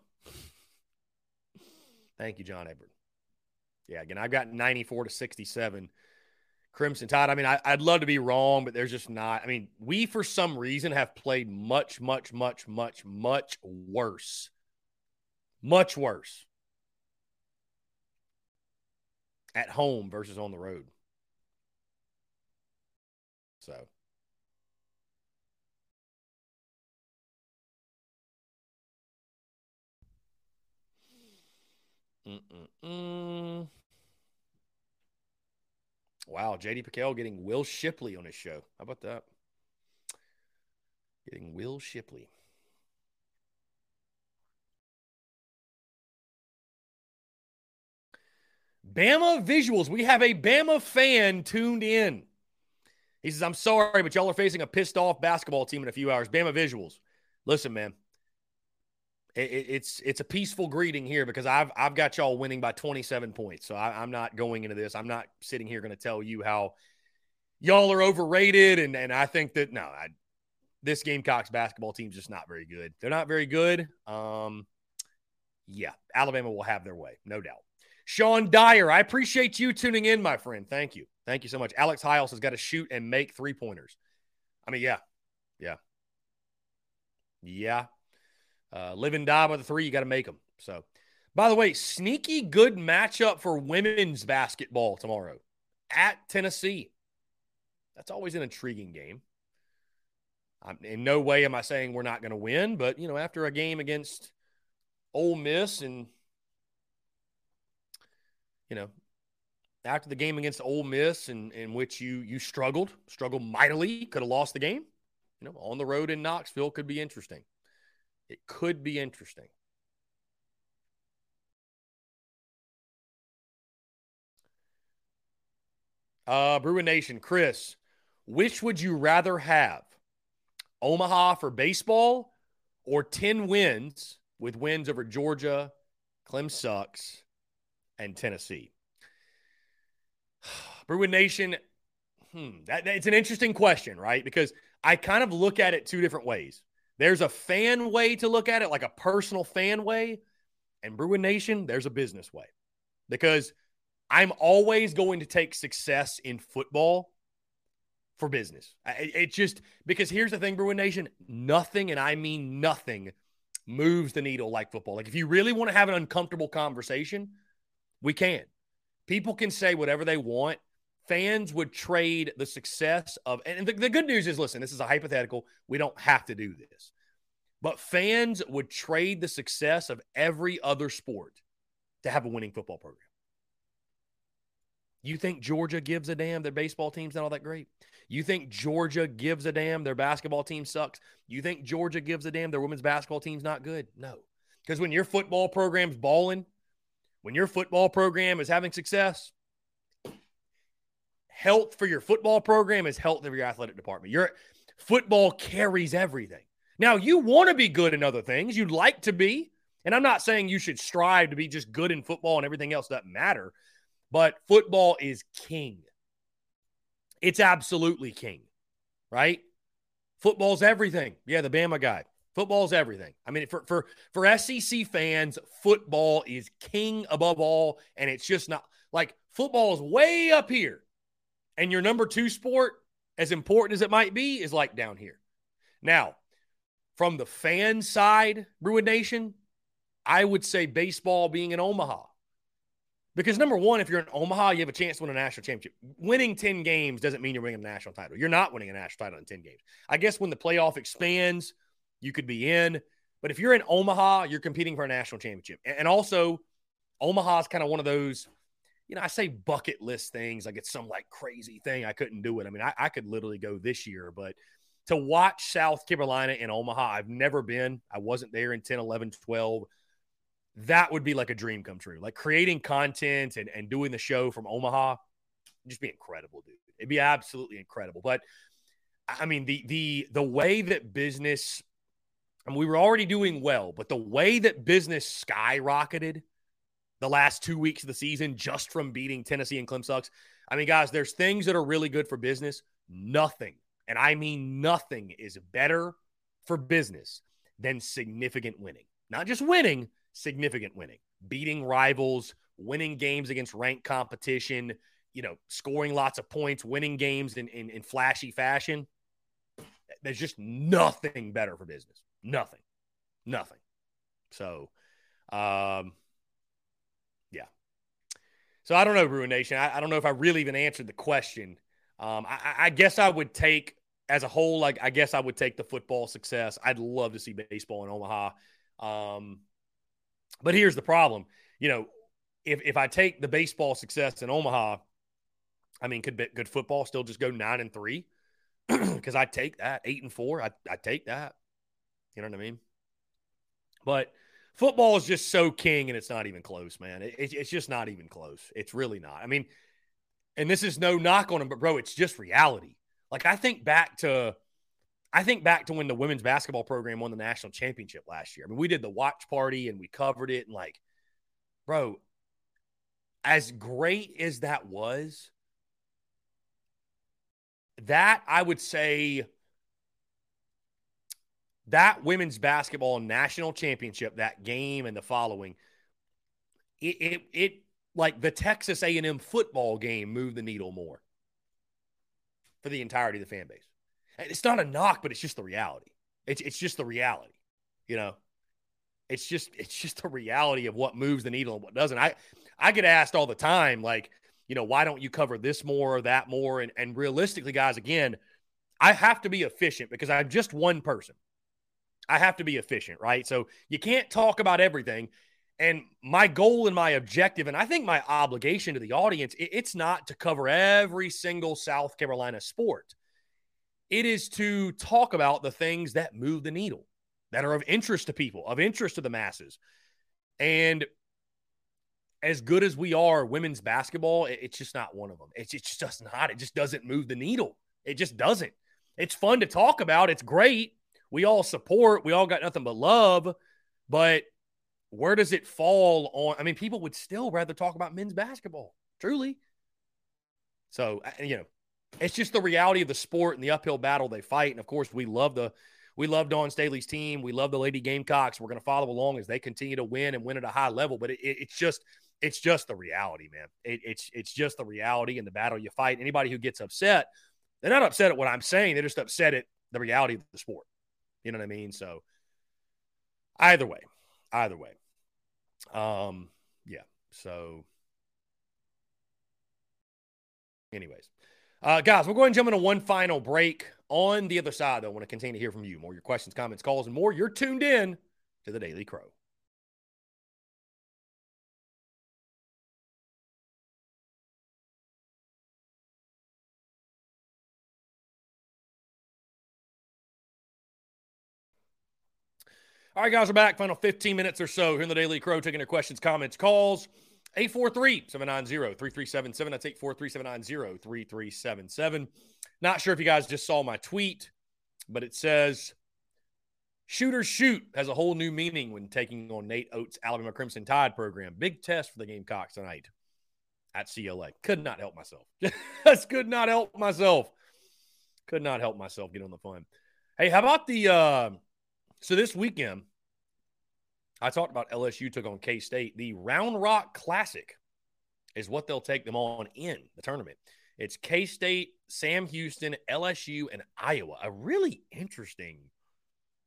Thank you, John Edward. Yeah, again, I've got 94 to 67. Crimson Tide. I mean, I, would love to be wrong, but there's just not. I mean, we, for some reason, have played much, much, much, much, much worse. Much worse at home versus on the road. So. Mm-mm-mm. Wow, JD PicKell getting Will Shipley on his show. How about that? Getting Will Shipley. Bama visuals. We have a Bama fan tuned in. He says, I'm sorry, but y'all are facing a pissed off basketball team in a few hours. Bama visuals. Listen, man. It, it, it's it's a peaceful greeting here because I've I've got y'all winning by 27 points. So I, I'm not going into this. I'm not sitting here going to tell you how y'all are overrated. And and I think that no, I, this Gamecocks basketball team's just not very good. They're not very good. Um, yeah, Alabama will have their way, no doubt. Sean Dyer, I appreciate you tuning in, my friend. Thank you. Thank you so much. Alex Hiles has got to shoot and make three pointers. I mean, yeah, yeah, yeah. Uh, live and die by the three, you got to make them. So, by the way, sneaky good matchup for women's basketball tomorrow at Tennessee. That's always an intriguing game. I'm, in no way am I saying we're not going to win, but you know, after a game against Ole Miss and you know, after the game against Ole Miss in, in which you you struggled, struggled mightily, could have lost the game. You know, on the road in Knoxville could be interesting. It could be interesting. Uh, Bruin Nation, Chris, which would you rather have? Omaha for baseball or 10 wins with wins over Georgia, Clem sucks, and Tennessee? Bruin Nation, hmm, that, it's an interesting question, right? Because I kind of look at it two different ways. There's a fan way to look at it, like a personal fan way. And Bruin Nation, there's a business way. Because I'm always going to take success in football for business. It, it just, because here's the thing, Bruin Nation, nothing, and I mean nothing, moves the needle like football. Like if you really want to have an uncomfortable conversation, we can. People can say whatever they want. Fans would trade the success of, and the, the good news is listen, this is a hypothetical. We don't have to do this. But fans would trade the success of every other sport to have a winning football program. You think Georgia gives a damn their baseball team's not all that great? You think Georgia gives a damn their basketball team sucks? You think Georgia gives a damn their women's basketball team's not good? No. Because when your football program's balling, when your football program is having success, health for your football program is health of your athletic department. Your football carries everything. Now, you want to be good in other things. You'd like to be. And I'm not saying you should strive to be just good in football and everything else doesn't matter, but football is king. It's absolutely king, right? Football's everything. Yeah, the Bama guy. Football's everything. I mean, for for for SEC fans, football is king above all, and it's just not like football is way up here, and your number two sport, as important as it might be, is like down here. Now, from the fan side, Bruin Nation, I would say baseball being in Omaha. Because number one, if you're in Omaha, you have a chance to win a national championship. Winning 10 games doesn't mean you're winning a national title. You're not winning a national title in 10 games. I guess when the playoff expands, you could be in. But if you're in Omaha, you're competing for a national championship. And also, Omaha is kind of one of those, you know, I say bucket list things like it's some like crazy thing. I couldn't do it. I mean, I, I could literally go this year, but to watch South Carolina in Omaha, I've never been. I wasn't there in 10, 11, 12 that would be like a dream come true. Like creating content and, and doing the show from Omaha, just be incredible, dude. It'd be absolutely incredible. But I mean, the the the way that business and we were already doing well, but the way that business skyrocketed the last two weeks of the season just from beating Tennessee and Clem sucks. I mean, guys, there's things that are really good for business. Nothing, and I mean nothing, is better for business than significant winning. Not just winning, significant winning, beating rivals, winning games against ranked competition, you know, scoring lots of points, winning games in, in, in flashy fashion. There's just nothing better for business. Nothing. Nothing. So, um. So I don't know, Bruin Nation. I, I don't know if I really even answered the question. Um, I, I guess I would take as a whole, like I guess I would take the football success. I'd love to see baseball in Omaha. Um, but here's the problem. You know, if if I take the baseball success in Omaha, I mean, could could football still just go nine and three? Because I take that eight and four. I I take that. You know what I mean? But football is just so king and it's not even close, man. It, it, it's just not even close. It's really not. I mean, and this is no knock on them, but bro, it's just reality. Like I think back to I think back to when the women's basketball program won the national championship last year. I mean, we did the watch party and we covered it and like, bro, as great as that was, that I would say that women's basketball national championship, that game and the following, it, it, it like the Texas A&M football game moved the needle more for the entirety of the fan base. It's not a knock, but it's just the reality. It's it's just the reality, you know. It's just it's just the reality of what moves the needle and what doesn't. I I get asked all the time, like, you know, why don't you cover this more or that more? And and realistically, guys, again, I have to be efficient because I'm just one person. I have to be efficient, right? So you can't talk about everything. And my goal and my objective, and I think my obligation to the audience, it's not to cover every single South Carolina sport. It is to talk about the things that move the needle, that are of interest to people, of interest to the masses. And as good as we are, women's basketball, it's just not one of them. It's, just not. It just doesn't move the needle. It just doesn't. It's fun to talk about. It's great. We all support. We all got nothing but love. But where does it fall on? I mean, people would still rather talk about men's basketball, truly. So, uh, you know, it's just the reality of the sport and the uphill battle they fight. And of course, we love the we love Dawn Staley's team. We love the Lady Gamecocks. We're going to follow along as they continue to win and win at a high level. But it, it, it's just it's just the reality, man. It, it's it's just the reality and the battle you fight. Anybody who gets upset, they're not upset at what I'm saying. They're just upset at the reality of the sport. You know what I mean? So either way, either way. Um, yeah. So, anyways, uh, guys, we'll go ahead and jump into one final break. On the other side, though, I want to continue to hear from you. More your questions, comments, calls, and more. You're tuned in to the Daily Crow. All right, guys, we're back. Final 15 minutes or so here in the Daily Crow, taking your questions, comments, calls. 843 790 3377. That's 843 790 3377. Not sure if you guys just saw my tweet, but it says Shooter Shoot has a whole new meaning when taking on Nate Oats' Alabama Crimson Tide program. Big test for the Gamecocks tonight at CLA. Could not help myself. Just could not help myself. Could not help myself get on the fun. Hey, how about the uh so this weekend, I talked about LSU took on K State. The Round Rock Classic is what they'll take them on in the tournament. It's K State, Sam Houston, LSU, and Iowa. A really interesting,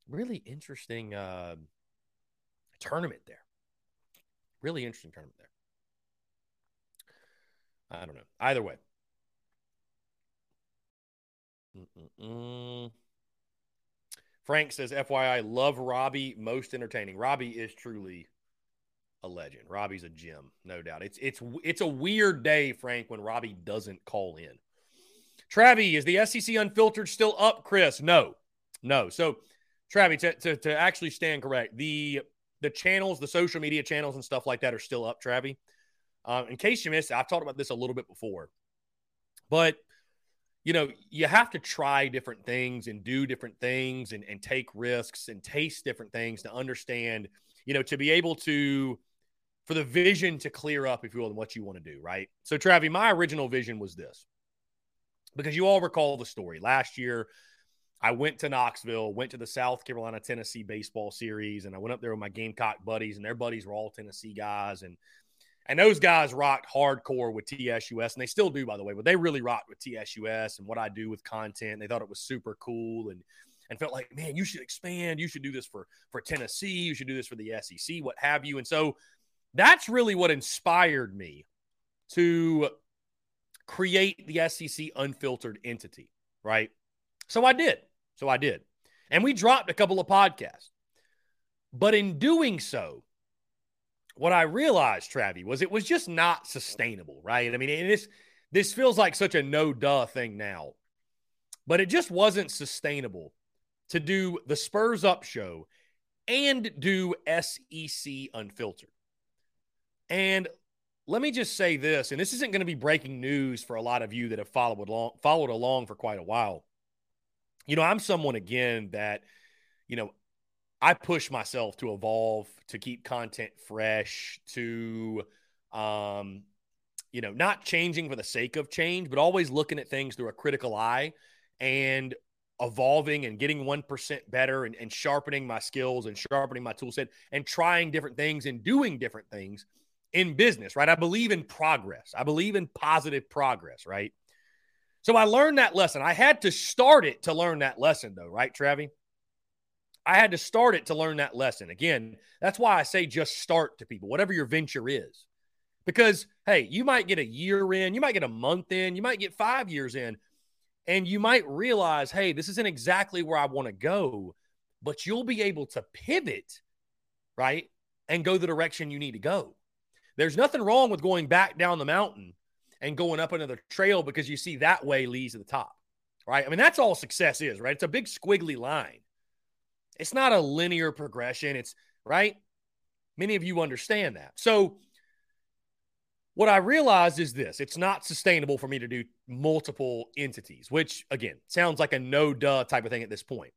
really interesting uh, tournament there. Really interesting tournament there. I don't know. Either way. Mm-mm-mm. Frank says, FYI, love Robbie, most entertaining. Robbie is truly a legend. Robbie's a gem, no doubt. It's it's it's a weird day, Frank, when Robbie doesn't call in. Travie, is the SEC unfiltered still up, Chris? No, no. So, Travie, to, to, to actually stand correct, the the channels, the social media channels and stuff like that are still up, Travie. Um, in case you missed I've talked about this a little bit before, but – you know, you have to try different things and do different things and, and take risks and taste different things to understand, you know, to be able to, for the vision to clear up, if you will, and what you want to do, right? So, Travi, my original vision was this because you all recall the story. Last year, I went to Knoxville, went to the South Carolina Tennessee baseball series, and I went up there with my Gamecock buddies, and their buddies were all Tennessee guys. And and those guys rocked hardcore with TSUS, and they still do, by the way, but they really rocked with TSUS and what I do with content. They thought it was super cool and and felt like, man, you should expand. You should do this for for Tennessee. You should do this for the SEC, what have you. And so that's really what inspired me to create the SEC unfiltered entity, right? So I did. So I did. And we dropped a couple of podcasts. But in doing so, what I realized, Travi, was it was just not sustainable, right? I mean, this this feels like such a no duh thing now, but it just wasn't sustainable to do the Spurs Up show and do SEC Unfiltered. And let me just say this, and this isn't going to be breaking news for a lot of you that have followed along, followed along for quite a while. You know, I'm someone again that, you know, I push myself to evolve, to keep content fresh, to, um, you know, not changing for the sake of change, but always looking at things through a critical eye and evolving and getting 1% better and, and sharpening my skills and sharpening my tool set and trying different things and doing different things in business, right? I believe in progress. I believe in positive progress, right? So I learned that lesson. I had to start it to learn that lesson, though, right, Travi? I had to start it to learn that lesson. Again, that's why I say just start to people, whatever your venture is. Because, hey, you might get a year in, you might get a month in, you might get five years in, and you might realize, hey, this isn't exactly where I want to go, but you'll be able to pivot, right? And go the direction you need to go. There's nothing wrong with going back down the mountain and going up another trail because you see that way leads to the top, right? I mean, that's all success is, right? It's a big squiggly line. It's not a linear progression. It's right. Many of you understand that. So, what I realized is this it's not sustainable for me to do multiple entities, which again sounds like a no duh type of thing at this point.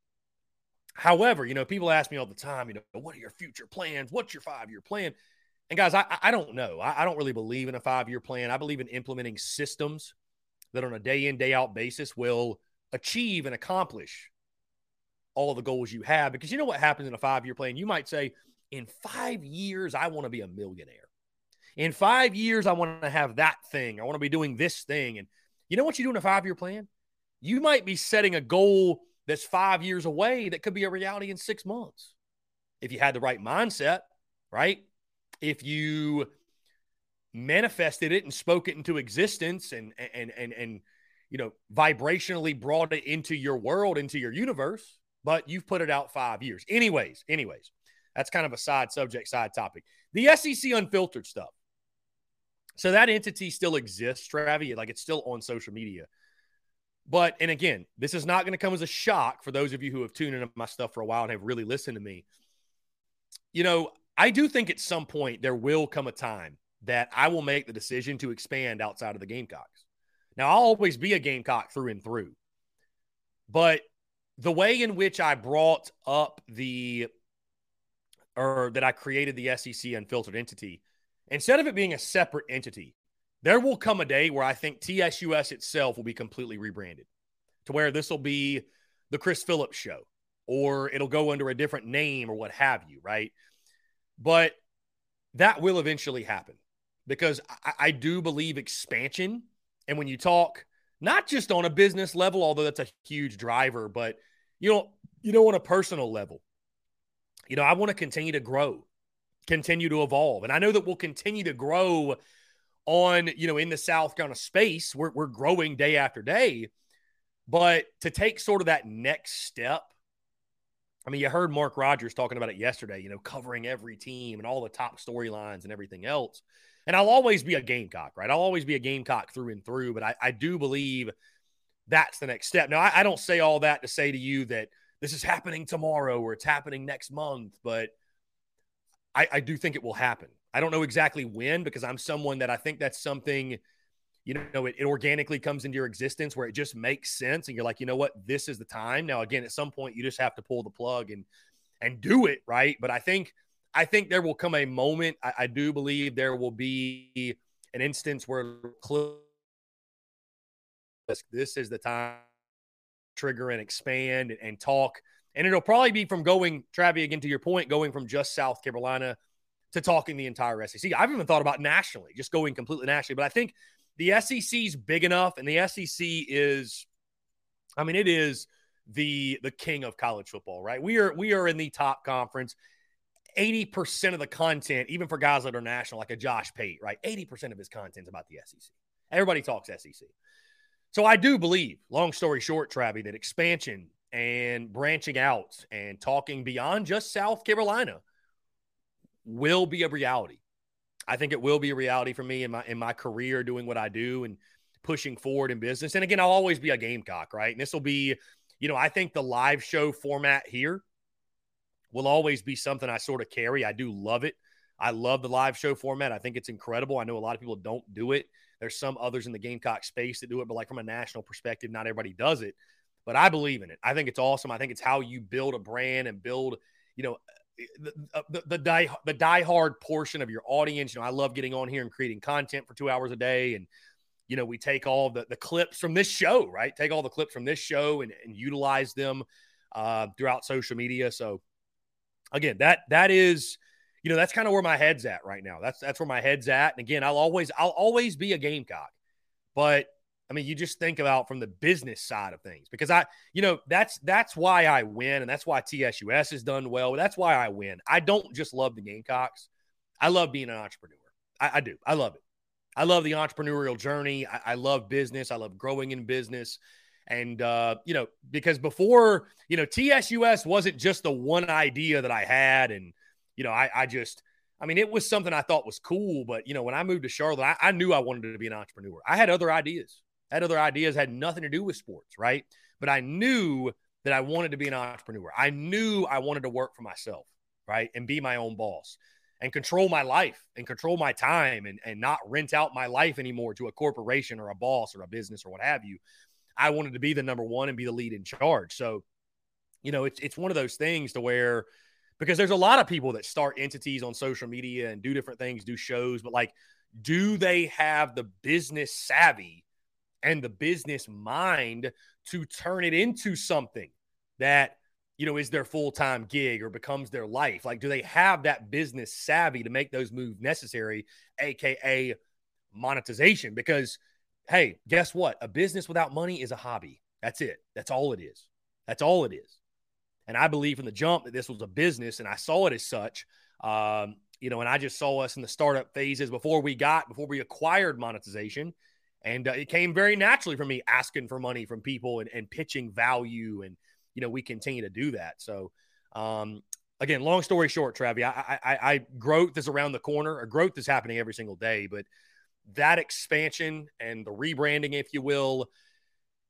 However, you know, people ask me all the time, you know, what are your future plans? What's your five year plan? And guys, I, I don't know. I, I don't really believe in a five year plan. I believe in implementing systems that on a day in, day out basis will achieve and accomplish all the goals you have. Because you know what happens in a five year plan? You might say, in five years, I want to be a millionaire. In five years, I want to have that thing. I want to be doing this thing. And you know what you do in a five year plan? You might be setting a goal that's five years away that could be a reality in six months. If you had the right mindset, right? if you manifested it and spoke it into existence and and and and you know vibrationally brought it into your world into your universe but you've put it out 5 years anyways anyways that's kind of a side subject side topic the SEC unfiltered stuff so that entity still exists Travi like it's still on social media but and again this is not going to come as a shock for those of you who have tuned into my stuff for a while and have really listened to me you know I do think at some point there will come a time that I will make the decision to expand outside of the Gamecocks. Now, I'll always be a Gamecock through and through. But the way in which I brought up the or that I created the SEC unfiltered entity, instead of it being a separate entity, there will come a day where I think TSUS itself will be completely rebranded to where this will be the Chris Phillips show or it'll go under a different name or what have you, right? But that will eventually happen because I, I do believe expansion. And when you talk, not just on a business level, although that's a huge driver, but you know, you know, on a personal level, you know, I want to continue to grow, continue to evolve. And I know that we'll continue to grow on, you know, in the South kind of space. We're, we're growing day after day. But to take sort of that next step I mean, you heard Mark Rogers talking about it yesterday, you know, covering every team and all the top storylines and everything else. And I'll always be a Gamecock, right? I'll always be a Gamecock through and through, but I, I do believe that's the next step. Now, I, I don't say all that to say to you that this is happening tomorrow or it's happening next month, but I, I do think it will happen. I don't know exactly when because I'm someone that I think that's something – you know, it, it, organically comes into your existence where it just makes sense. And you're like, you know what, this is the time. Now, again, at some point you just have to pull the plug and and do it, right? But I think I think there will come a moment. I, I do believe there will be an instance where this is the time trigger and expand and, and talk. And it'll probably be from going, Travi, again to your point, going from just South Carolina to talking the entire SEC. I've even thought about nationally, just going completely nationally. But I think the SEC is big enough, and the SEC is, I mean, it is the the king of college football, right? We are we are in the top conference. 80% of the content, even for guys that are national, like a Josh Pate, right? 80% of his content is about the SEC. Everybody talks SEC. So I do believe, long story short, Travi, that expansion and branching out and talking beyond just South Carolina will be a reality. I think it will be a reality for me in my in my career doing what I do and pushing forward in business. And again, I'll always be a gamecock, right? And this will be, you know, I think the live show format here will always be something I sort of carry. I do love it. I love the live show format. I think it's incredible. I know a lot of people don't do it. There's some others in the Gamecock space that do it, but like from a national perspective, not everybody does it. But I believe in it. I think it's awesome. I think it's how you build a brand and build, you know, the, the, the die the diehard portion of your audience. You know, I love getting on here and creating content for two hours a day. And, you know, we take all the, the clips from this show, right? Take all the clips from this show and, and utilize them uh, throughout social media. So again, that that is, you know, that's kind of where my head's at right now. That's that's where my head's at. And again, I'll always I'll always be a gamecock. But I mean, you just think about from the business side of things because I, you know, that's that's why I win and that's why TSUS has done well. That's why I win. I don't just love the Gamecocks. I love being an entrepreneur. I, I do. I love it. I love the entrepreneurial journey. I, I, love business. I love growing in business. And uh, you know, because before, you know, TSUS wasn't just the one idea that I had, and you know, I, I just I mean, it was something I thought was cool, but you know, when I moved to Charlotte, I, I, knew I wanted to be an entrepreneur. I had other ideas had other ideas, had nothing to do with sports, right? But I knew that I wanted to be an entrepreneur. I knew I wanted to work for myself, right? And be my own boss and control my life and control my time and, and not rent out my life anymore to a corporation or a boss or a business or what have you. I wanted to be the number one and be the lead in charge. So, you know, it's it's one of those things to where because there's a lot of people that start entities on social media and do different things, do shows, but like, do they have the business savvy and the business mind to turn it into something that you know is their full-time gig or becomes their life like do they have that business savvy to make those moves necessary aka monetization because hey guess what? A business without money is a hobby. That's it. That's all it is. That's all it is. And i believe from the jump that this was a business and i saw it as such. Um, you know and i just saw us in the startup phases before we got before we acquired monetization. And uh, it came very naturally for me asking for money from people and, and pitching value. And, you know, we continue to do that. So, um, again, long story short, Travi, I, I, I growth is around the corner or growth is happening every single day, but that expansion and the rebranding, if you will.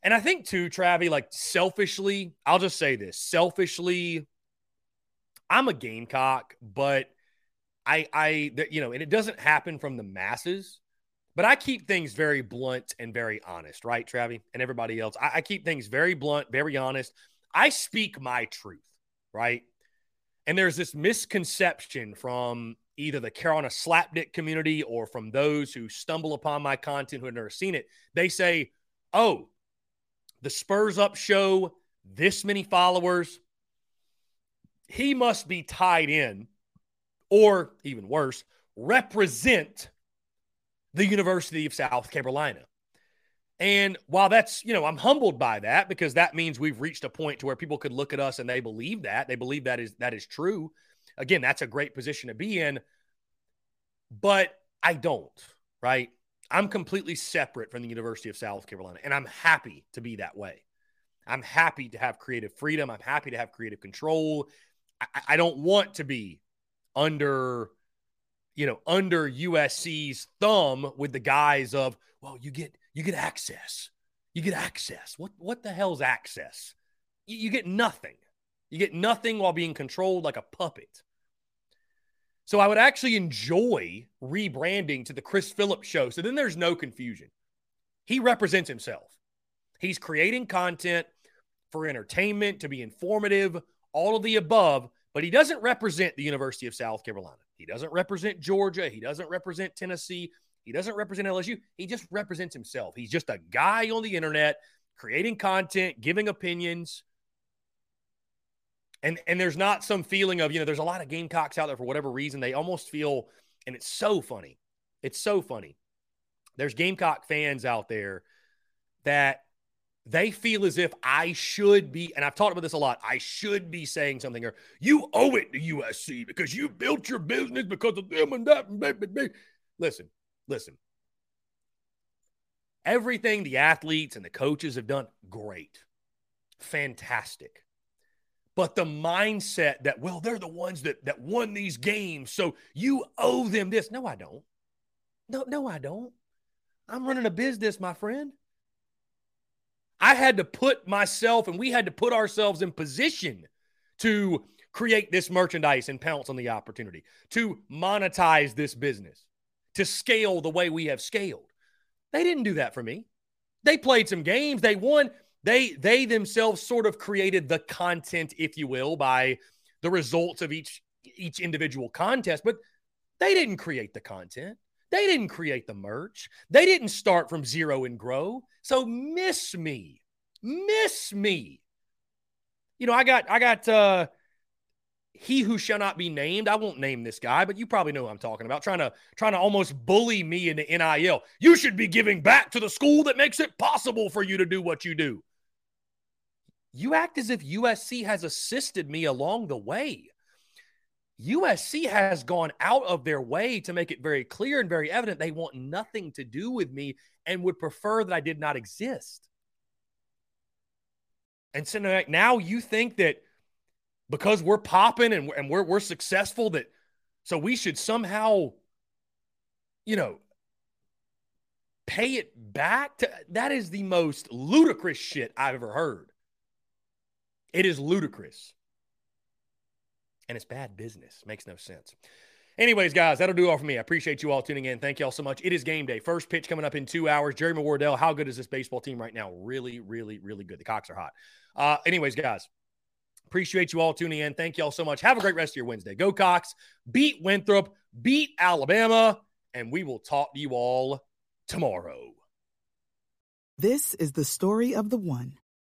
And I think too, Travi, like selfishly, I'll just say this selfishly, I'm a Gamecock, but I, I, you know, and it doesn't happen from the masses. But I keep things very blunt and very honest, right, Travi, and everybody else. I, I keep things very blunt, very honest. I speak my truth, right? And there's this misconception from either the Carolina slapdick community or from those who stumble upon my content who have never seen it. They say, oh, the Spurs Up show, this many followers, he must be tied in, or even worse, represent the University of South Carolina. And while that's, you know, I'm humbled by that because that means we've reached a point to where people could look at us and they believe that. They believe that is that is true. Again, that's a great position to be in. But I don't, right? I'm completely separate from the University of South Carolina and I'm happy to be that way. I'm happy to have creative freedom. I'm happy to have creative control. I, I don't want to be under you know, under USC's thumb with the guise of, well, you get you get access. You get access. What what the hell's access? You, you get nothing. You get nothing while being controlled like a puppet. So I would actually enjoy rebranding to the Chris Phillips show. So then there's no confusion. He represents himself. He's creating content for entertainment, to be informative, all of the above, but he doesn't represent the University of South Carolina. He doesn't represent Georgia. He doesn't represent Tennessee. He doesn't represent LSU. He just represents himself. He's just a guy on the internet creating content, giving opinions. And and there's not some feeling of, you know, there's a lot of Gamecocks out there for whatever reason. They almost feel, and it's so funny. It's so funny. There's Gamecock fans out there that they feel as if I should be, and I've talked about this a lot, I should be saying something or you owe it to USC because you built your business because of them and that. And blah, blah, blah. Listen, listen. Everything the athletes and the coaches have done, great, fantastic. But the mindset that, well, they're the ones that, that won these games, so you owe them this. No, I don't. No, no, I don't. I'm running a business, my friend. I had to put myself and we had to put ourselves in position to create this merchandise and pounce on the opportunity, to monetize this business, to scale the way we have scaled. They didn't do that for me. They played some games, they won. They they themselves sort of created the content, if you will, by the results of each each individual contest, but they didn't create the content. They didn't create the merch. They didn't start from zero and grow. So miss me. Miss me. You know, I got I got uh he who shall not be named. I won't name this guy, but you probably know who I'm talking about. Trying to trying to almost bully me into NIL. You should be giving back to the school that makes it possible for you to do what you do. You act as if USC has assisted me along the way. USC has gone out of their way to make it very clear and very evident they want nothing to do with me and would prefer that I did not exist. And so now you think that because we're popping and, and we're, we're successful, that so we should somehow, you know, pay it back to that is the most ludicrous shit I've ever heard. It is ludicrous and it's bad business. Makes no sense. Anyways, guys, that'll do all for me. I appreciate you all tuning in. Thank you all so much. It is game day. First pitch coming up in two hours. Jeremy Wardell, how good is this baseball team right now? Really, really, really good. The Cocks are hot. Uh, anyways, guys, appreciate you all tuning in. Thank you all so much. Have a great rest of your Wednesday. Go Cocks. Beat Winthrop. Beat Alabama. And we will talk to you all tomorrow. This is the story of the one.